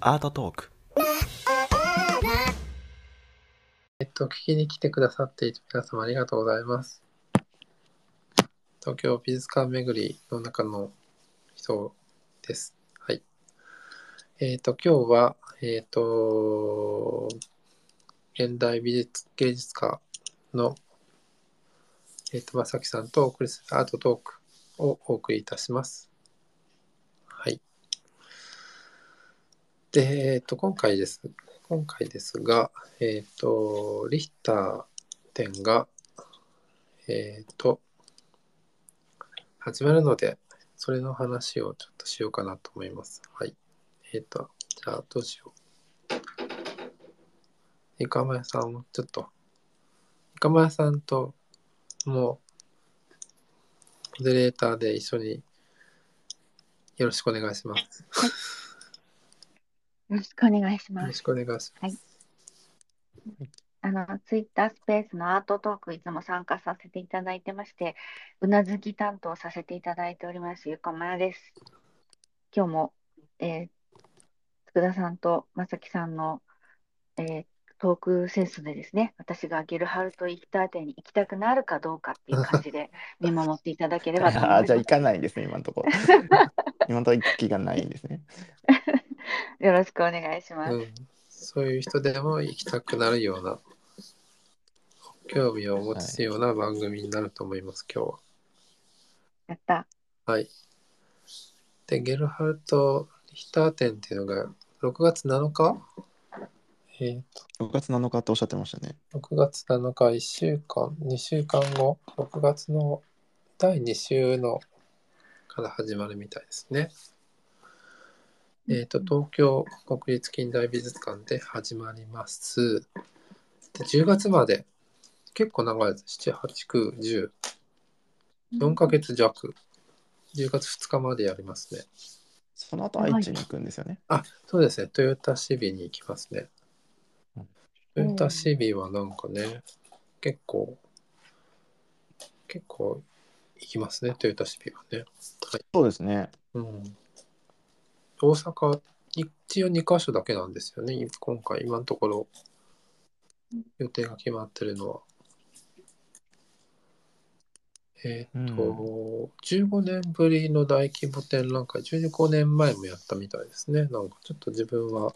アートトークえっと、聞きに来てくださっている皆様ありがとうございます。東京美術館巡りの中の人です。はい。えっと、今日は、えっと、現代美術芸術家の、えっと、まさきさんとお送りするアートトークをお送りいたします。はい。で、えっと、今回です。今回ですが、えっ、と、リヒター展が、えっ、と、始まるので、それの話をちょっとしようかなと思います。はい。えっ、と、じゃあどうしよう。イカマヤさんをちょっと、イカマヤさんともうモデレーターで一緒によろしくお願いします。よろしくお願いしよろします。くお願いします。はいあの、ツイッタースペースのアートトークいつも参加させていただいてまして、うなずき担当させていただいております、ゆかまやです。今日も、えー、佃さんとまさきさんの、えートークセンスでですね、私がゲルハルト・イヒター店に行きたくなるかどうかっていう感じで見守っていただければと思いあます。じゃあ行かないんですね今のところ 今のところ行く気がないんですね よろしくお願いします。うん、そういう人でも行きたくなるような興味を持つような番組になると思います、今日やった。は。はい。で、ゲルハルト・リヒター展っていうのが6月7日？えーと、6月7日っておっしゃってましたね6月7日、1週間、2週間後、6月の第2週のから始まるみたいですね。えっ、と、東京国立近代美術館で始まります。で、10月まで、結構長いです。7、8、9、10、4ヶ月弱。10月2日までやりますね。その後愛知に行くんですよねあ、そうですね。トヨタシビに行きますねうん。トヨタシビはなんかね、結構、結構行きますね。トヨタシビはね。はい。そうですねうん。大阪、一応2カ所だけなんですよね。今回、今のところ。予定が決まってるのは。えっ、と、15年ぶりの大規模展覧会、15年前もやったみたいですね。なんかちょっと自分は、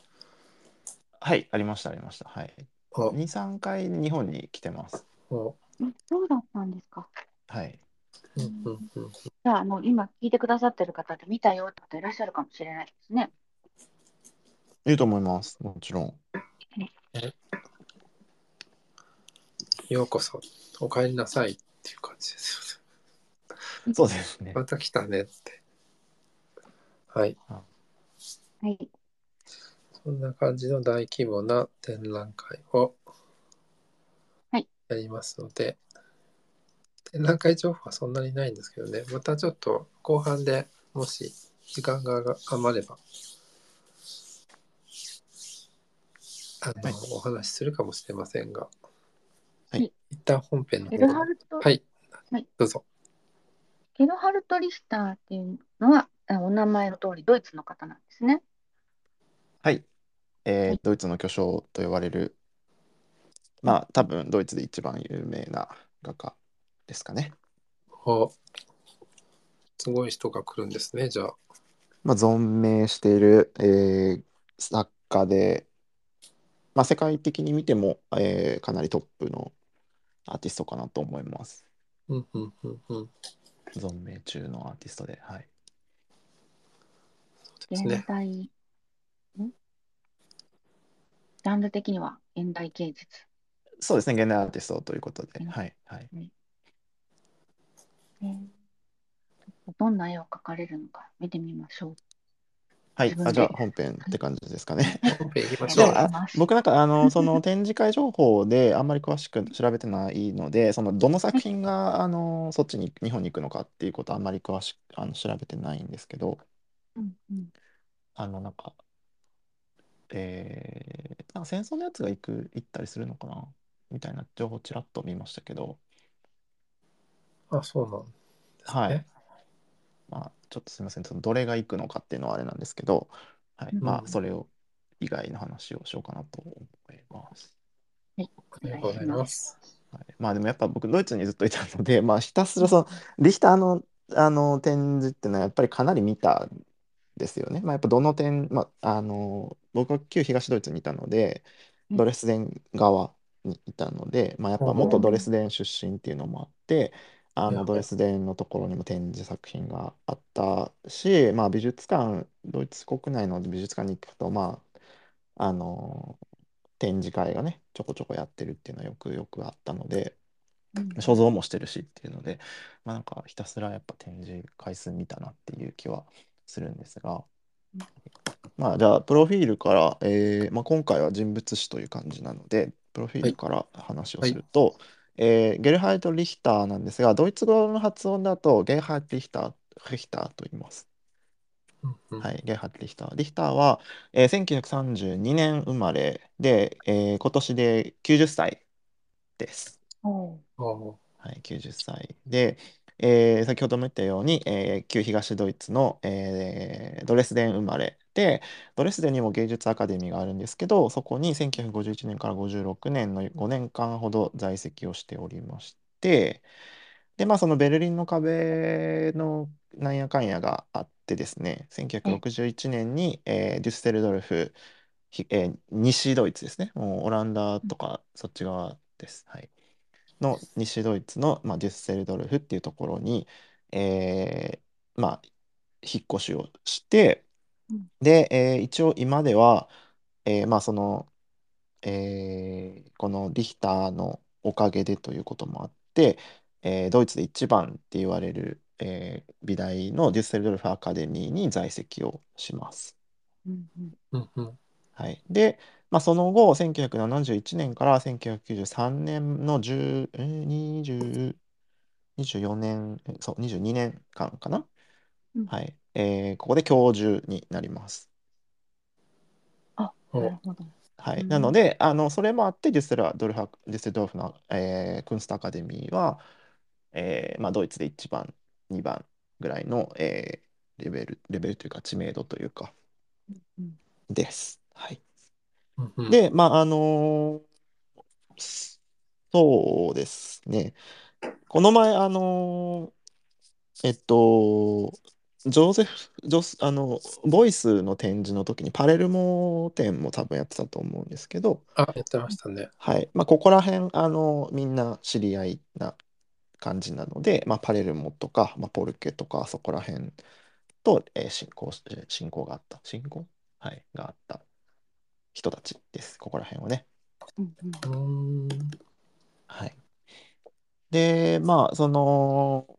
はいありましたありました。はい。あ、23回日本に来てます。あ。うんそうだったんですか？はい。うんうんうんじゃあ、あの、今聞いてくださってる方で見たよって方いらっしゃるかもしれないですね。いいと思いますもちろんようこそ、お帰りなさいっていう感じですそうですねよね。また来たねって。はい。はい。そんな感じの大規模な展覧会をはいやりますので、展覧会情報はそんなにないんですけどね、またちょっと後半でもし時間が余れば、あの、はい。お話しするかもしれませんが、はい。一旦本編のゲ方ルハルト、はい、はい。どうぞ。ゲルハルト・リヒターっていうのは、あお名前の通りドイツの方なんですね。はい、えーはい。ドイツの巨匠と呼ばれるまあ多分ドイツで一番有名な画家ですかねあすごい人が来るんですね、じゃあ。まあ、存命している、えー作家で、まあ、世界的に見ても、えーかなりトップのアーティストかなと思います。うんうんうんうん。存命中のアーティストで。はい。現ですね。代、ん？ジャンル的には現代芸術。そうですね、現代アーティストということで。うんはい。はい。えーどんな絵を描かれるのか見てみましょう。はいあじゃあ本編って感じですかね。本編行きましでもょう。あ僕なんかあの その展示会情報であんまり詳しく調べてないのでそのどの作品があのそっちに日本に行くのかっていうことはあんまり詳しくあの調べてないんですけどうんうん。あのなんかえー、なんか戦争のやつが行く行ったりするのかな？みたいな情報ちらっと見ましたけどあ、そうなんですね。はいまあちょっとすみません、そのどれがいくのかっていうのはあれなんですけど、はい、うんまあ、それを以外の話をしようかなと思います。はい、ありがとうございます。はい、まあでもやっぱ僕ドイツにずっといたので、まあ、ひたすらそのリヒターの、あの展示っていうのはやっぱりかなり見たんですよね。まあ、やっぱどの点、まあ、あの僕は旧東ドイツにいたのでうんドレスデン側にいたので、まあ、やっぱ元ドレスデン出身っていうのもあってあいやのドレスデンのところにも展示作品があったし、まあ、美術館ドイツ国内の美術館に行くとまああの展示会がねちょこちょこやってるっていうのはよくよくあったので。うん。所蔵もしてるしっていうので、まあ、なんかひたすらやっぱ展示回数見たなっていう気はするんですが。うん、まあじゃあプロフィールから、えーまあ、今回は人物誌という感じなのでプロフィールから話をすると、えーゲルハイト・リヒターなんですがドイツ語の発音だとゲルハイト・リヒターリヒターと言います。うんうんはい、ゲルハイト・リヒター。リヒターは、えー1932年生まれで、えー今年で90歳です。おうおはい、90歳で、えー先ほども言ったように、えー旧東ドイツの、えードレスデン生まれでドレスデンにも芸術アカデミーがあるんですけどそこに1951年から56年の5年間ほど在籍をしておりましてでまあそのベルリンの壁のなんやかんやがあってですね1961年に、えーデュッセルドルフ、えー西ドイツですねもうオランダとかそっち側です。はいの西ドイツの、まあ、デュッセルドルフっていうところに、えーまあ、引っ越しをしてうんで、えー一応今では、えーまあその、えーこのリヒターのおかげでということもあって、えードイツで一番って言われる、えー美大のデュッセルドルフアカデミーに在籍をします。うんうん。うんうんはい、で、まあ、その後1971年から1993年の10えー20 24年えそう22年間かな、うん。はいえーここで教授になります。なるほど。はい、うんなのであのそれもあってデュッセルドルフデュッセルドルフの、えークンストアカデミーは、えーまあ、ドイツで1番2番ぐらいの、えーレベルレベルというか知名度というかうんです。はいうんうんで、まあ、あのーそうですね。この前、あのーえっと、ジョゼフ、ジョス、あの、ボイスの展示の時にパレルモ展も多分やってたと思うんですけど、あ、やってましたね。はい。まあ、ここら辺、あの、みんな知り合いな感じなので、まあ、パレルモとか、まあ、ポルケとか、そこら辺と、えー親交し、えー親交があった、親交はい、があった人たちです。ここら辺はね。うんうんうーん。はい。で、まあ、その、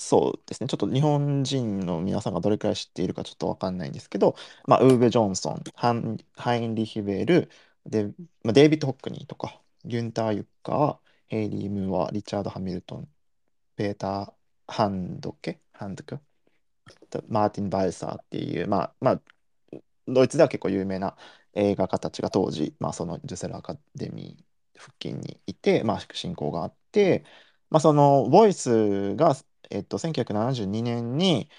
そうですね、ちょっと日本人の皆さんがどれくらい知っているかちょっとわかんないんですけど、まあ、ウーベ・ジョンソン、ハン、ハインリヒ・ベル、で、まあ、デイビッド・ホックニーとか、ギュンター・ユッカー、ヘイリー・ムーア、リチャード・ハミルトン、ペーター・ハンドケ、ハンドケ、マーティン・バルサーっていう、まあ、まあ、ドイツでは結構有名な映画家たちが当時、まあ、そのジュセルアカデミー付近にいて、まあ、親交があって、まあ、そのボイスが、えっと、1972年に、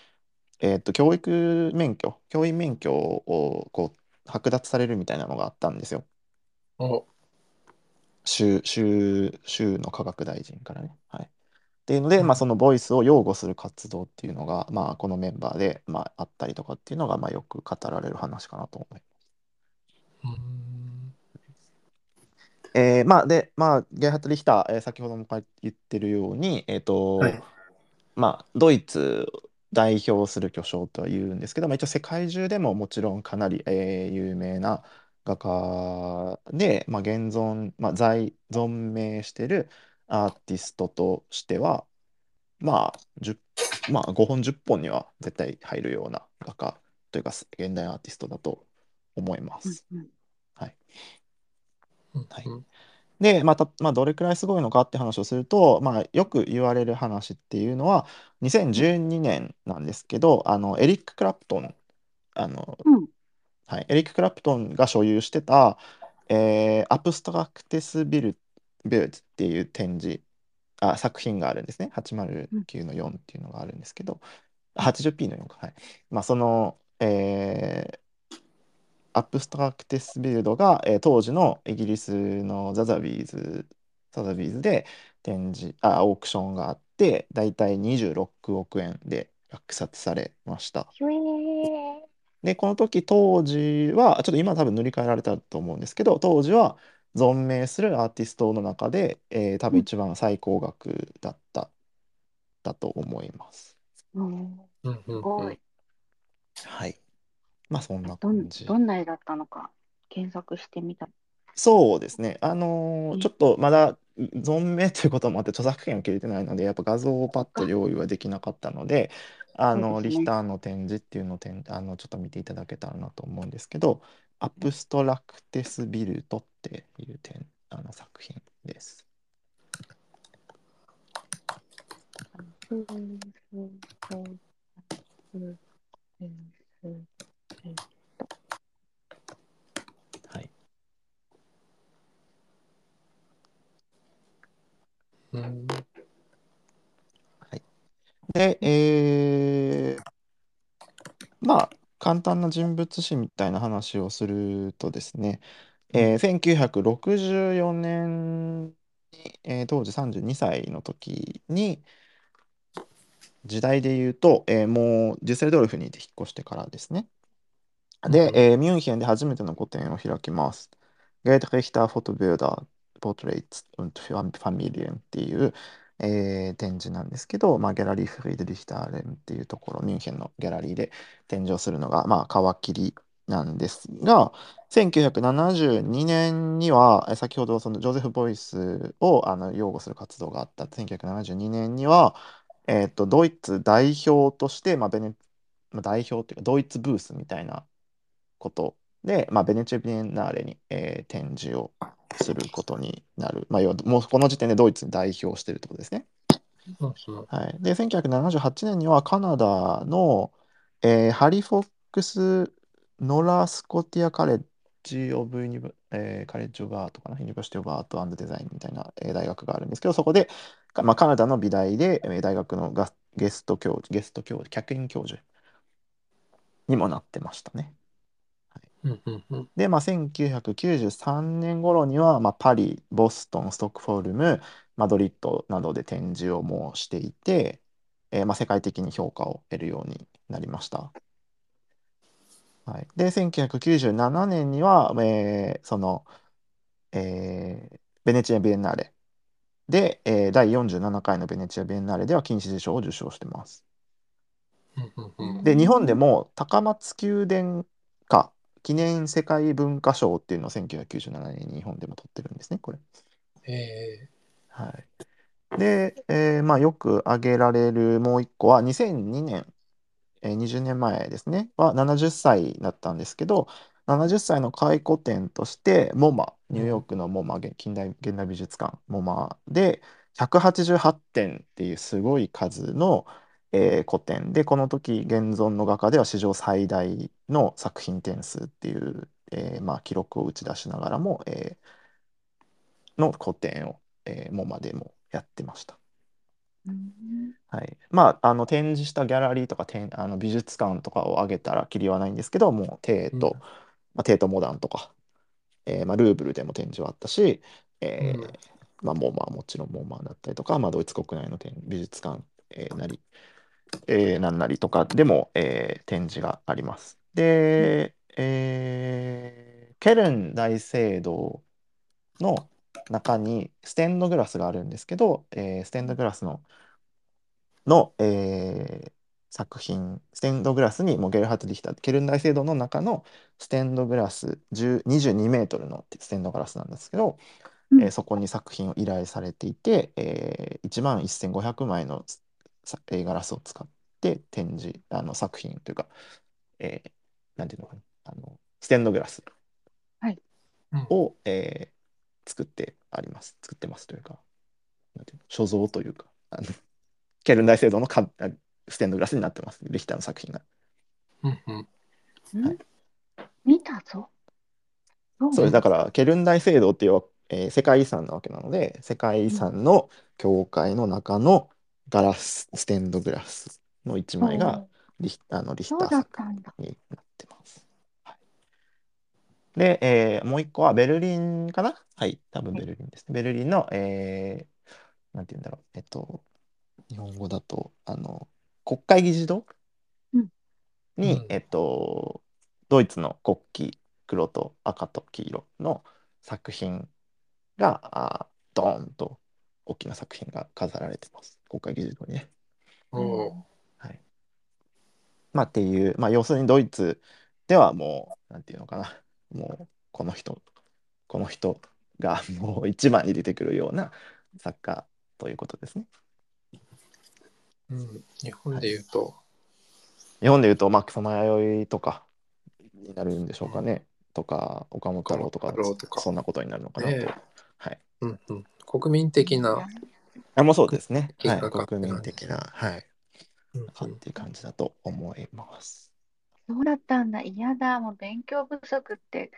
えっと、教育免許教員免許をこう剥奪されるみたいなのがあったんですよお、州州州の科学大臣からね。はい、っていうので、うんまあ、そのボイスを擁護する活動っていうのが、まあ、このメンバーで、まあ、あったりとかっていうのが、まあ、よく語られる話かなと思います。えーまあで、まあ、ゲイハット・リヒター、えー先ほども言ってるように、えーとはい。まあ、ドイツを代表する巨匠とは言うんですけど、まあ、一応世界中でももちろんかなり、えー有名な画家で、まあ、現存、まあ、在存命してるアーティストとしては、まあ、10まあ、5本10本には絶対入るような画家というか現代アーティストだと思います。うんはいはい。うんで、また、まあ、どれくらいすごいのかって話をすると、まあ、よく言われる話っていうのは、2012年なんですけど、あの、エリック・クラプトン、あの、うんはい、エリック・クラプトンが所有してた、えーアブストラクテス・ビル、ビルトっていう展示あ作品があるんですね。809の4っていうのがあるんですけど、うん 80p の4か。はい。まあ、その、えーアブストラクティスビルドが、えー当時のイギリスのサザビーズ、サザビーズで展示、あ、オークションがあって、だいたい26億円で落札されました。で、この時当時は、ちょっと今多分塗り替えられたと思うんですけど、当時は存命するアーティストの中で、えー多分一番最高額だった、だと思います。うんうんうんすごい。まあそんなどん感じ。どんな絵だったのか検索してみた。そうですね。あのーうんちょっとまだ存命ということもあって著作権を切れてないので、やっぱ画像をパッと用意はできなかったので、あの、そうですねリヒターの展示っていうのをてんあのちょっと見ていただけたらなと思うんですけど、アブストラクテスビルトっていう展あの作品です。うんうんうんうんうんはい。うんで、えーまあ、簡単な人物史みたいな話をするとですね、えー1964年に、えー当時32歳の時に、時代で言うと、えーもうデュッセルドルフに引っ越してからですね。で、えーミュンヘンで初めての個展を開きます。ゲート・レヒター・フォトビルダー・ポートレイツ・ und Familien っていう、えー展示なんですけど、まあ、ギャラリー・フリード・リヒターレンっていうところ、ミュンヘンのギャラリーで展示をするのが、まあ、皮切りなんですが、1972年には、先ほどそのジョゼフ・ボイスをあの擁護する活動があった1972年には、えーとドイツ代表として、まあベネ、代表っていうかドイツブースみたいなことで、まあ、ベネチア・ビエンナーレに、えー展示をすることになる、まあ、要はもうこの時点でドイツに代表してるってことですね。はい、で1978年にはカナダの、えーハリファックス・ノバ・スコティア・カレッジ・オブ・ユニバ、えーカレッジ・オブ・アートかなユニバーシティ・オブ・アート・アンド・デザインみたいな、えー大学があるんですけどそこで、かまあ、カナダの美大で、えー大学のガゲスト教授ゲスト教授客員教授にもなってましたね。うんうんうんで、まあ、1993年頃には、まあ、パリ、ボストン、ストックホルム、マドリッドなどで展示をもうしていて、えーまあ、世界的に評価を得るようになりました。はい、で、1997年には、えーその、えーベネチア・ビエンナーレで、えー第47回のベネチア・ビエンナーレでは金獅子賞を受賞してます。で、日本でも高松宮殿下記念世界文化賞っていうのを1997年に日本でも取ってるんですね、これ。えはい。で、えーまあ、よく挙げられるもう一個は2002年、えー20年前ですね、は70歳だったんですけど、70歳の回顧展として、モマ、ニューヨークのモマ、現近代現代美術館、モマで188点っていうすごい数の、えー個展で、この時現存の画家では史上最大の作品点数っていう、えーまあ、記録を打ち出しながらも、えーの個展を、えー、モマでもやってました。うん。はい、まああの展示したギャラリーとか展あの美術館とかを挙げたらきりはないんですけどもうテート、うん。まあ、テートモダンとか、えーまあ、ルーブルでも展示はあったし、えーうん。まあ、モーマーもちろんモーマーだったりとか、まあ、ドイツ国内の展美術館、えーなり、えーなんなりとかでも、えー展示があります。で、えーケルン大聖堂の中にステンドグラスがあるんですけど、えーステンドグラスのの、えー作品、ステンドグラスにもうゲルハト・リヒター、ケルン大聖堂の中のステンドグラス10 22メートルのステンドグラスなんですけど、うんえーそこに作品を依頼されていて、えー1万1500枚のさえーガラスを使って展示、あの作品というか、えーなんていうのかな、あのステンドグラスうんを、えー作ってあります。作ってますというか、なんていうの所蔵というか、あのケルン大聖堂のかあステンドグラスになってます。リヒターの作品が。うんうん見たぞ。そうそうですだから、ケルン大聖堂っていうえー世界遺産なわけなので世界遺産の教会の中のガラスステンドグラスの一枚がリヒあのリヒター作。になってます。はい、で、えーもう一個はベルリンかな？はい、多分ベルリンですね。ベルリンの、えーなんて言うんだろう、えっと、日本語だと、あの、国会議事堂？うんに、うんえっと、ドイツの国旗、黒と赤と黄色の作品が、あードーンと大きな作品が飾られてます。国会議事堂にね。はい。まあっていう、まあ要するにドイツではもう、なんていうのかな、もうこの人、この人が もう一番に出てくるような作家ということですね。うん、日本で言うと、日本でいうと、まあ、草間彌生とかになるんでしょうかね。とか、岡本太郎とか岡本太郎とかそんなことになるのかなと。はい。うんうん、国民的な、あ、もうそうですね。はい。国民的なはい。っていう感じだと思います。そうだったんだ。嫌だ。もう勉強不足って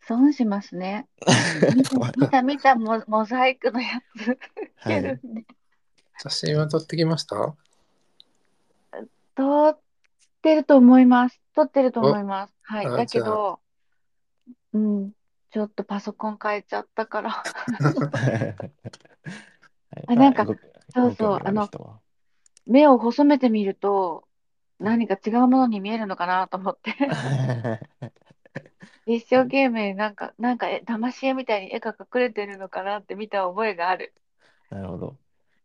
損しますね。見た、見た、モモザイクのやつ。はい写真は撮ってきました？撮ってると思います。撮ってると思います。はい。だけど、うん。ちょっとパソコン変えちゃったから。はいあなんかごそうそうあの目を細めてみると、何か違うものに見えるのかなと思って。一生懸命なんか、なんか、え、騙し絵みたいに絵が隠れてるのかなって見た覚えがある。なるほど。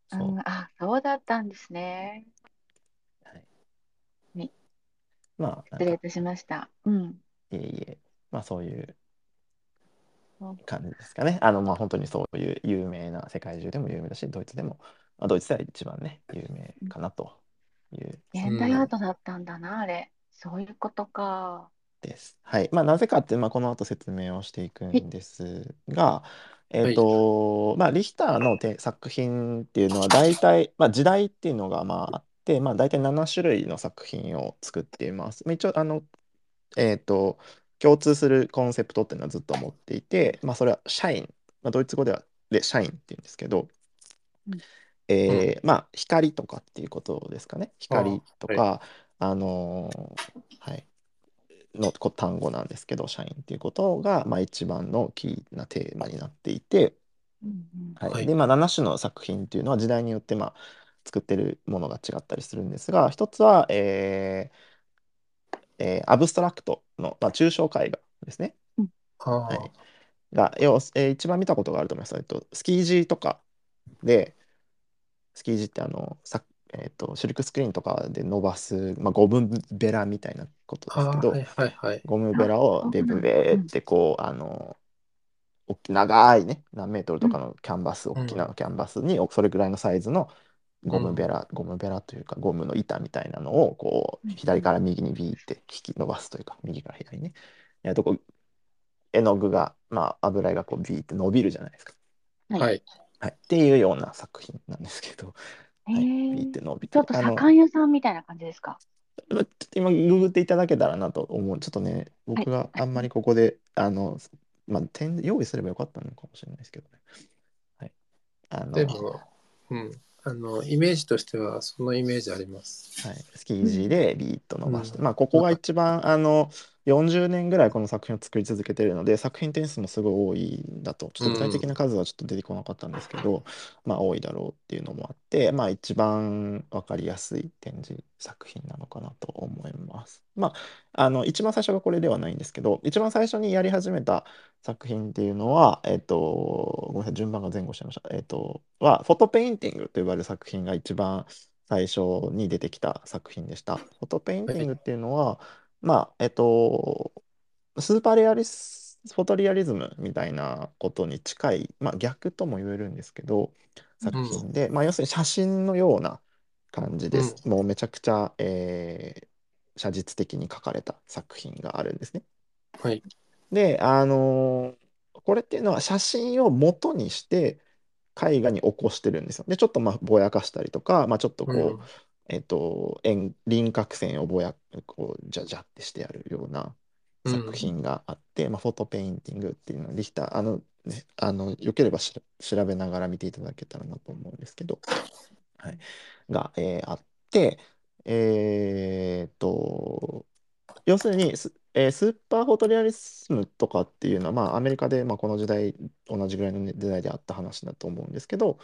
そう。うん、あ、そうだったんですね。まあ、なんか失礼いたしました。うん。いえいえ、まあそういううん感じですかね。あの、まあ本当にそういう有名な、世界中でも有名だし、ドイツでも、まあ、ドイツでは一番ね、有名かなという現代アートだったんだな、あれ。そういうことか。です。はい。まあなぜかって、まあこの後説明をしていくんですが、えっと、まあリヒターのて作品っていうのは大体、まあ時代っていうのがまああって、まあ大体7種類の作品を作っています。まあ一応、あの、えっと、共通するコンセプトっていうのはずっと持っていて、まあそれはシャイン、まあ、ドイツ語ではでシャインっていうんですけど、うん。えーまあ光とかっていうことですかね。光とあか、あのーはい、のこ単語なんですけど、シャインっていうことが、まあ、一番のキーなテーマになっていて、うんうん。はい。はい。でまあ、7種の作品っていうのは時代によって、まあ、作ってるものが違ったりするんですが一つは、えーえーアブストラクトの、まあ、抽象絵画ですね。はいが要はえー一番見たことがあると思います。えっと、スキージーとかでスキージーってあのさ、えっと、シルクスクリーンとかで伸ばす、まあ、ゴムベラみたいなことですけど、はいはいはい。ゴムベラあをそうなんだベブベーってこう、あの大き長いね何メートルとかのキャンバス、大きなキャンバスにおそれぐらいのサイズのゴムベラ、ゴムベラというかゴムの板みたいなのをこううん左から右にビーって引き伸ばすというか右から左にねやるとこう絵の具がまあ油絵がこうビーって伸びるじゃないですか、はいはい。はい、っていうような作品なんですけど、へはい、えビーって伸びてちょっとあの左官屋さんみたいな感じですか？ちょっと今ググっていただけたらなと思う。ちょっとね、僕があんまりここで、あの、まあ、点用意すればよかったのかもしれないですけどね。はい。あの、でも、うん。あの、イメージとしては、そのイメージあります。はい、スキージーでビーッと伸ばして、うん。まあここが一番あの40年ぐらいこの作品を作り続けてるので作品点数もすごい多いんだとちょっと具体的な数はちょっと出てこなかったんですけど、まあ多いだろうっていうのもあってまあ一番分かりやすい展示作品なのかなと思います。まああの一番最初がこれではないんですけど一番最初にやり始めた作品っていうのはえっとごめんなさい順番が前後しちゃいました。えっとはフォトペインティングと呼ばれる作品が一番最初に出てきた作品でした。フォトペインティングっていうのは、まあ、えっと、スーパーレアリス、フォトリアリズムみたいなことに近い、まあ逆とも言えるんですけど、作品で、まあ要するに写真のような感じです。もうめちゃくちゃ、えー写実的に描かれた作品があるんですね。はい。で、あのーこれっていうのは写真を元にして絵画に起こしてるんですよ。で、ちょっとまあぼやかしたりとか、まあちょっとこう、うんえっと、円輪郭線をぼやこうジャジャってしてやるような作品があって、まあ、フォトペインティングっていうのはリヒターあのね、あの、よければ調べながら見ていただけたらなと思うんですけど、はい、が、えーあって、えーっと、要するにス、えースーパーフォトリアリスムとかっていうのは、まあ、アメリカで、まあ、この時代、同じぐらいの時代であった話だと思うんですけど、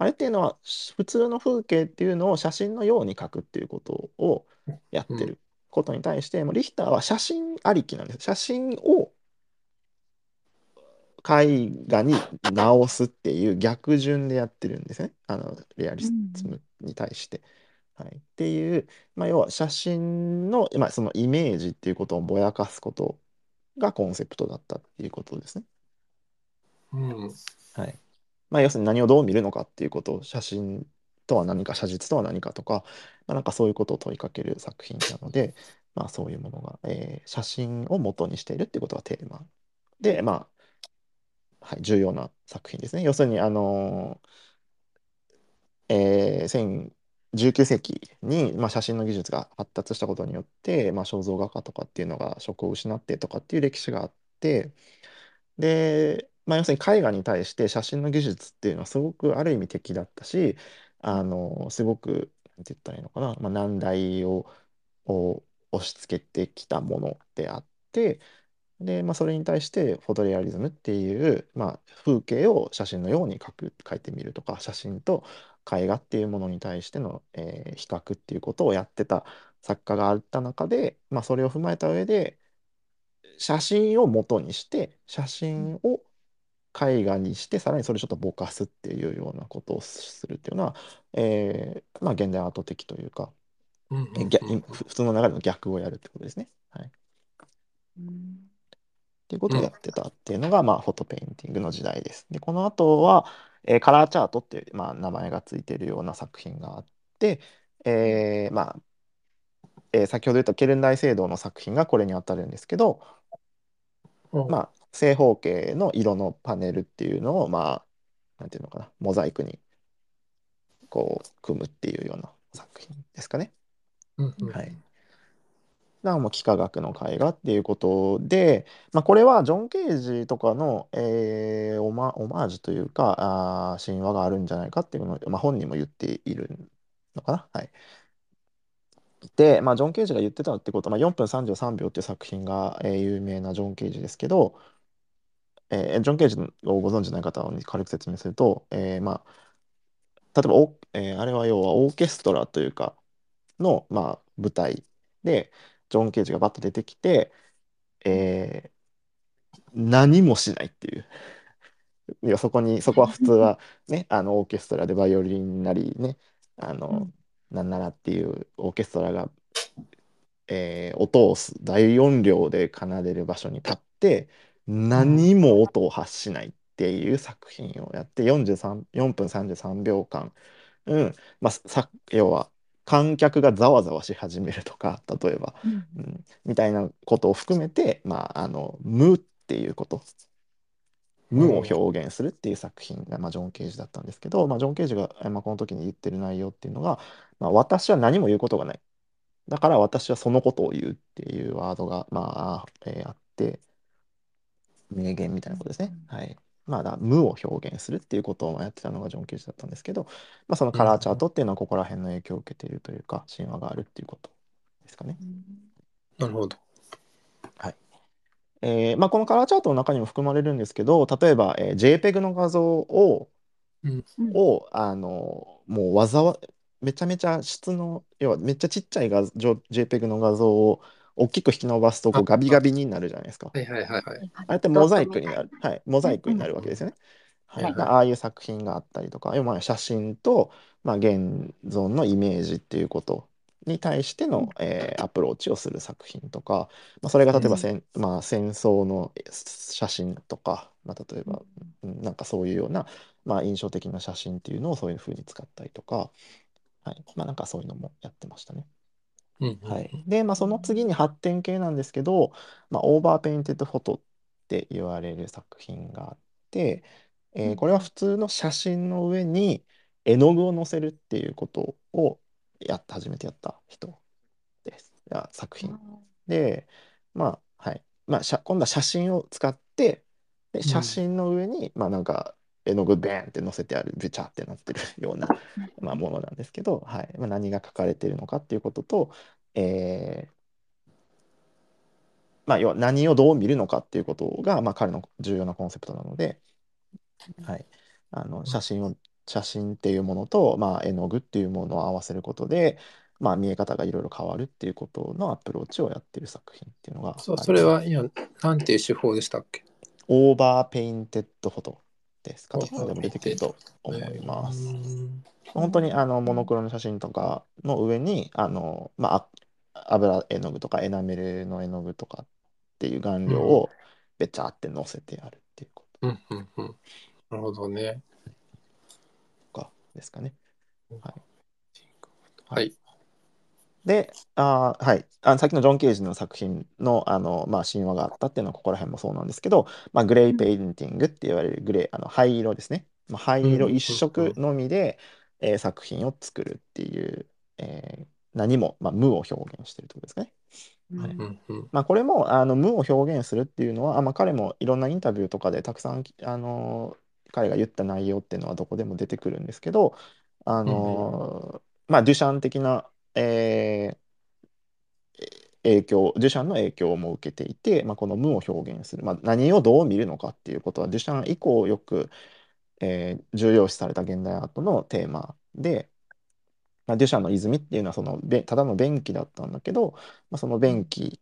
あれっていうのは、し普通の風景っていうのを写真のように描くっていうことをやってることに対して、もうリヒターは写真ありきなんです。写真を絵画に直すっていう逆順でやってるんですね。あの、レアリスムに対して。はい、っていう、まあ、要は写真の、まあ、そのイメージっていうことをぼやかすことがコンセプトだったっていうことですね。うん。はい。まあ、要するに何をどう見るのかっていうことを写真とは何か写実とは何かとか、まあ、なんかそういうことを問いかける作品なので、まあ、そういうものが、えー写真を元にしているっていうことがテーマで、まあはい、重要な作品ですね。要するに、あのーえー19世紀に、まあ、写真の技術が発達したことによって、まあ、肖像画家とかっていうのが職を失ってとかっていう歴史があってで、まあ、要するに絵画に対して写真の技術っていうのはすごくある意味敵だったしあのすごくなんて言ったらいいのかな、まあ、難題をを押し付けてきたものであってで、まあ、それに対してフォトレアリズムっていう、まあ、風景を写真のように描く描いてみるとか写真と絵画っていうものに対しての、えー比較っていうことをやってた作家があった中で、まあ、それを踏まえた上で写真を元にして写真を絵画にしてさらにそれをちょっとぼかすっていうようなことをするっていうのは、えーまあ、現代アート的というか、うんえ逆ふ普通の流れの逆をやるってことですね。はい、っうんていうことをやってたっていうのが、まあ、フォトペインティングの時代です。でこの後は、えーカラーチャートっていう、まあ、名前がついているような作品があって、えーまあえー先ほど言ったケルン大聖堂の作品がこれに当たるんですけど、うんまあ、正方形の色のパネルっていうのを、まあ、なんていうのかな、モザイクにこう組むっていうような作品ですかね。うんうんはい。だからもう幾何学の絵画っていうことで、まあ、これはジョン・ケージとかの、えーオマ、オマージュというかあー神話があるんじゃないかっていうのを、まあ、本人も言っているのかな。はい。で、まあ、ジョン・ケージが言ってたってことは、まあ、4分33秒っていう作品が、えー有名なジョン・ケージですけど、えージョン・ケージをご存知ない方に軽く説明すると、えーまあ、例えばお、えーあれは要はオーケストラというかの、まあ、舞台でジョン・ケージがバッと出てきて、えー何もしないっていう。いやそこにそこは普通はねあのオーケストラでバイオリンなりねあの、なんならっていうオーケストラが、えー音をす大音量で奏でる場所に立って何も音を発しないっていう作品をやって43 4分33秒間、うん。まあ、さ要は観客がざわざわし始めるとか例えば、うん。うん、みたいなことを含めて、まあ、あの無っていうこと。無を表現するっていう作品が、まあ、ジョン・ケージだったんですけど、まあ、ジョン・ケージが、えまあ、この時に言ってる内容っていうのが、まあ、私は何も言うことがない。だから私はそのことを言うっていうワードが、まあえーあって名言みたいなことですね。はいまあ、無を表現するっていうことをやってたのがジョン・ケージだったんですけど、まあ、そのカラーチャートっていうのはここら辺の影響を受けているというか神話があるっていうことですかね。なるほど。えーまあ、このカラーチャートの中にも含まれるんですけど例えば、えー JPEG の画像をうんをあのもうわざわめちゃめちゃ質の要はめっちゃちっちゃい画像 JPEG の画像を大きく引き伸ばすとこうあガビガビになるじゃないですか。はいはいはいはい。あれってモザイクになる、はい、モザイクになるわけですよね。はいはいまあああいう作品があったりとか、要はまあ写真と、まあ、現存のイメージっていうことに対しての、えーアプローチをする作品とか、まあ、それが例えばせん、まあ、戦争のえ写真とか、まあ、例えば、うんなんかそういうような、まあ、印象的な写真っていうのをそういうふうに使ったりとか、はいまあ、なんかそういうのもやってましたね。うんうんはい、で、まあ、その次に発展系なんですけど、まあ、オーバーペインテッドフォトって言われる作品があって、えーこれは普通の写真の上に絵の具を載せるっていうことをやっ初めてやった人です。いや作品。で、まあはい。まあ、写今度は写真を使ってで写真の上に、まあなんか絵の具ベーンって載せてあるブチャってなってるような、まあ、ものなんですけど、はい。まあ、何が書かれているのかっていうことと、えーまあ、要は何をどう見るのかっていうことが、まあ、彼の重要なコンセプトなので、はい、あの写真を写真っていうものと、まあ、絵の具っていうものを合わせることで、まあ、見え方がいろいろ変わるっていうことのアプローチをやってる作品っていうのがそうそれは今なんていう手法でしたっけ？オーバーペインテッドフォトです。カタカナでも出てくると思います。うん本当にあのモノクロの写真とかの上にあの、まあ、あ油絵の具とかエナメルの絵の具とかっていう顔料をべちゃって乗せてあるっていうこうんうんうんなるほどね。とかですかね。はい。で、あーはい、あのさっきのジョン・ケージの作品のあの、まあ、神話があったっていうのはここら辺もそうなんですけど、まあ、グレイペインティングって言われるグレーあの灰色ですね、まあ、灰色うん一色のみで、えー作品を作るっていう、えー何も、まあ、無を表現してるってことですかね。はい。まあ、これもあの無を表現するっていうのは、あまあ、彼もいろんなインタビューとかでたくさんあの彼が言った内容っていうのはどこでも出てくるんですけどあの、まあ、デュシャン的な、えー影響デュシャンの影響も受けていて、まあ、この無を表現する、まあ、何をどう見るのかっていうことはデュシャン以降よく、えー重要視された現代アートのテーマで、まあ、デュシャンの泉っていうのはそのべただの便器だったんだけど、まあ、その便器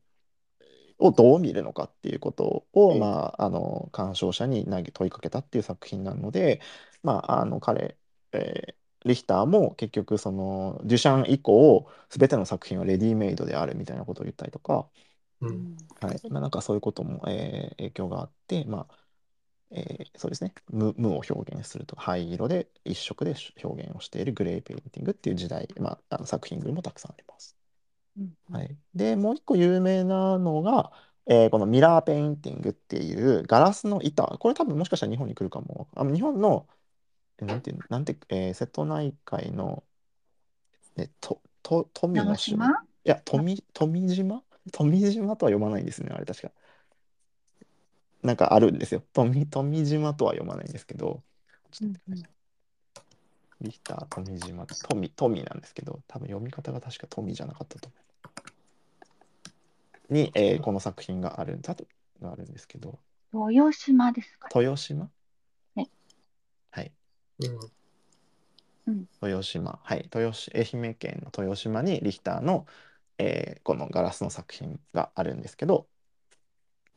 をどう見るのかっていうことを、うん。まあ、あの鑑賞者に投げ問いかけたっていう作品なので、まあ、あの彼、えーリヒターも結局そのデュシャン以降全ての作品はレディメイドであるみたいなことを言ったりとか、うん。はい。まあ、なんかそういうことも、えー影響があって、まあえーそうですね。無無を表現すると灰色で一色で表現をしているグレーペインティングっていう時代、まあ、あの作品群もたくさんあります。はい、でもう一個有名なのが、えーこのミラーペインティングっていうガラスの板。これ多分もしかしたら日本に来るかも。あの日本のえなんていうのなんて、えー瀬戸内海の、ね、とと富の長島島？いや豊島？富島とは読まないんですねあれ確か。なんかあるんですよ。富富島とは読まないんですけど。ちょっと待ってください。リヒター富島。富富なんですけど多分読み方が確か富じゃなかったと思う。に、えーこの作品があるあとがあるんですけど。豊島ですか。豊島？うん。豊島。はい。豊し愛媛県の豊島にリヒターの、えーこのガラスの作品があるんですけど、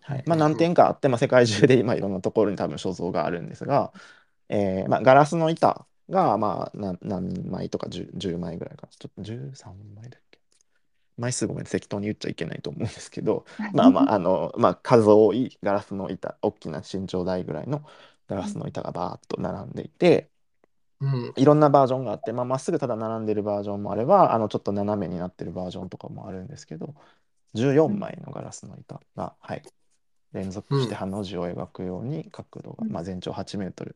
はい。まあ、何点かあって、まあ、世界中で今いろんなところに多分所蔵があるんですが、えーまあ、ガラスの板がまあ何何枚とか 10, 10枚ぐらいかな。ちょっと13枚だっけ？枚数ごめん適当に言っちゃいけないと思うんですけど。まあまああの、まあ、数多いガラスの板大きな身長台ぐらいのガラスの板がバーッと並んでいて、うんいろんなバージョンがあって、まあ、まっすぐただ並んでるバージョンもあれば、あのちょっと斜めになってるバージョンとかもあるんですけど、14枚のガラスの板が、はい、連続してハの字を描くように角度が、うんまあ、全長8メートル、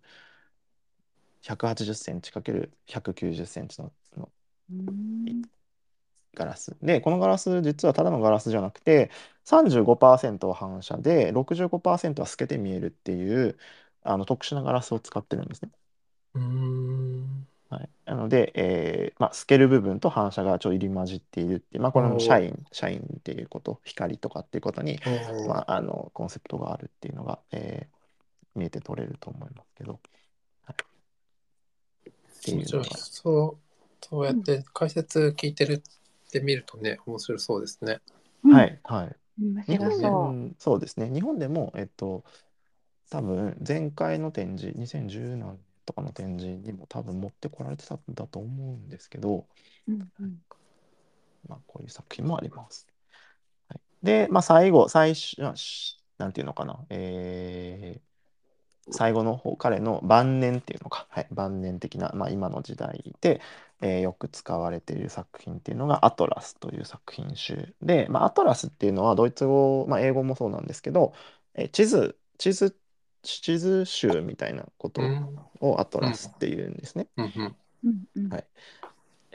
180センチ ×190 センチののうんガラス。で、このガラス、実はただのガラスじゃなくて、35%は反射で、65%は透けて見えるっていうあの特殊なガラスを使ってるんですね。うん。はい、なので、えーまあ、透ける部分と反射がちょ入り混じっているっていう、まあ、これもシャイン、シャインっていうこと、光とかっていうことに、まあ、あのコンセプトがあるっていうのが、えー見えて取れると思いますけど。はい、っていう面白いのが、そうそうやって解説聞いてるって見るとね面白そうですね。うん。はい、はい。面日本そうですね、日本でも、えっと、多分前回の展示、2010何とかの展示にも多分持ってこられてたんだと思うんですけど、う。うんうんまあ、こういう作品もあります。はい、で、まあ、最後、最初、なんていうのかな、えー最後の方、彼の晩年っていうのか、はい、晩年的な、まあ、今の時代で、えーよく使われている作品っていうのが、アトラスという作品集で、まあ、アトラスっていうのはドイツ語、まあ、英語もそうなんですけど、えー地図、地図、地図集みたいなことうんをアトラスっていうんですね。はい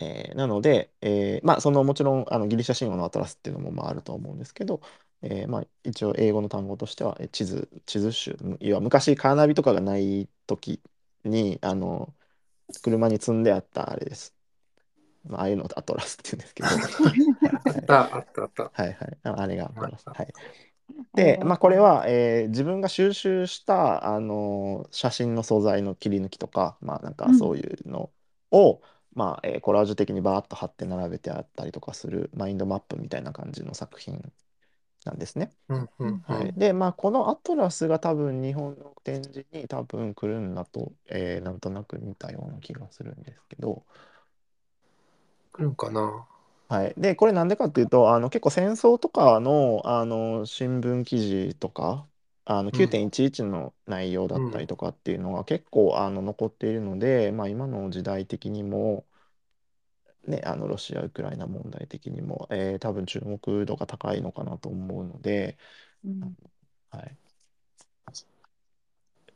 えーなので、えーまあ、そのもちろんあのギリシャ神話のアトラスっていうのもまああると思うんですけど、えーまあ、一応英語の単語としては、えー地図、地図集、要は昔カーナビとかがない時に、あの、車に積んであったあれです。まあ、ああいうのをアトラスって言うんですけど、はいあ、あったあった。はいはい、ああれがアトラス。あはい。で、まあ、これは、えー自分が収集した、あのー写真の素材の切り抜きとか、まあ、なんかそういうのを、まあえーコラージュ的にバーッと貼って並べてあったりとかするマインドマップみたいな感じの作品なんですね。うんうんうはい、ん。で、まあ、このアトラスが多分日本の展示に多分来るんだと、えーなんとなく見たような気がするんですけど、来るんかな。はい、でこれなんでかっていうとあの結構戦争とかの、あの新聞記事とかあの9.11の内容だったりとかっていうのが結構あの残っているので、まあ、今の時代的にも、ね、あのロシア・ウクライナ問題的にも、えー多分注目度が高いのかなと思うので、うん。はい、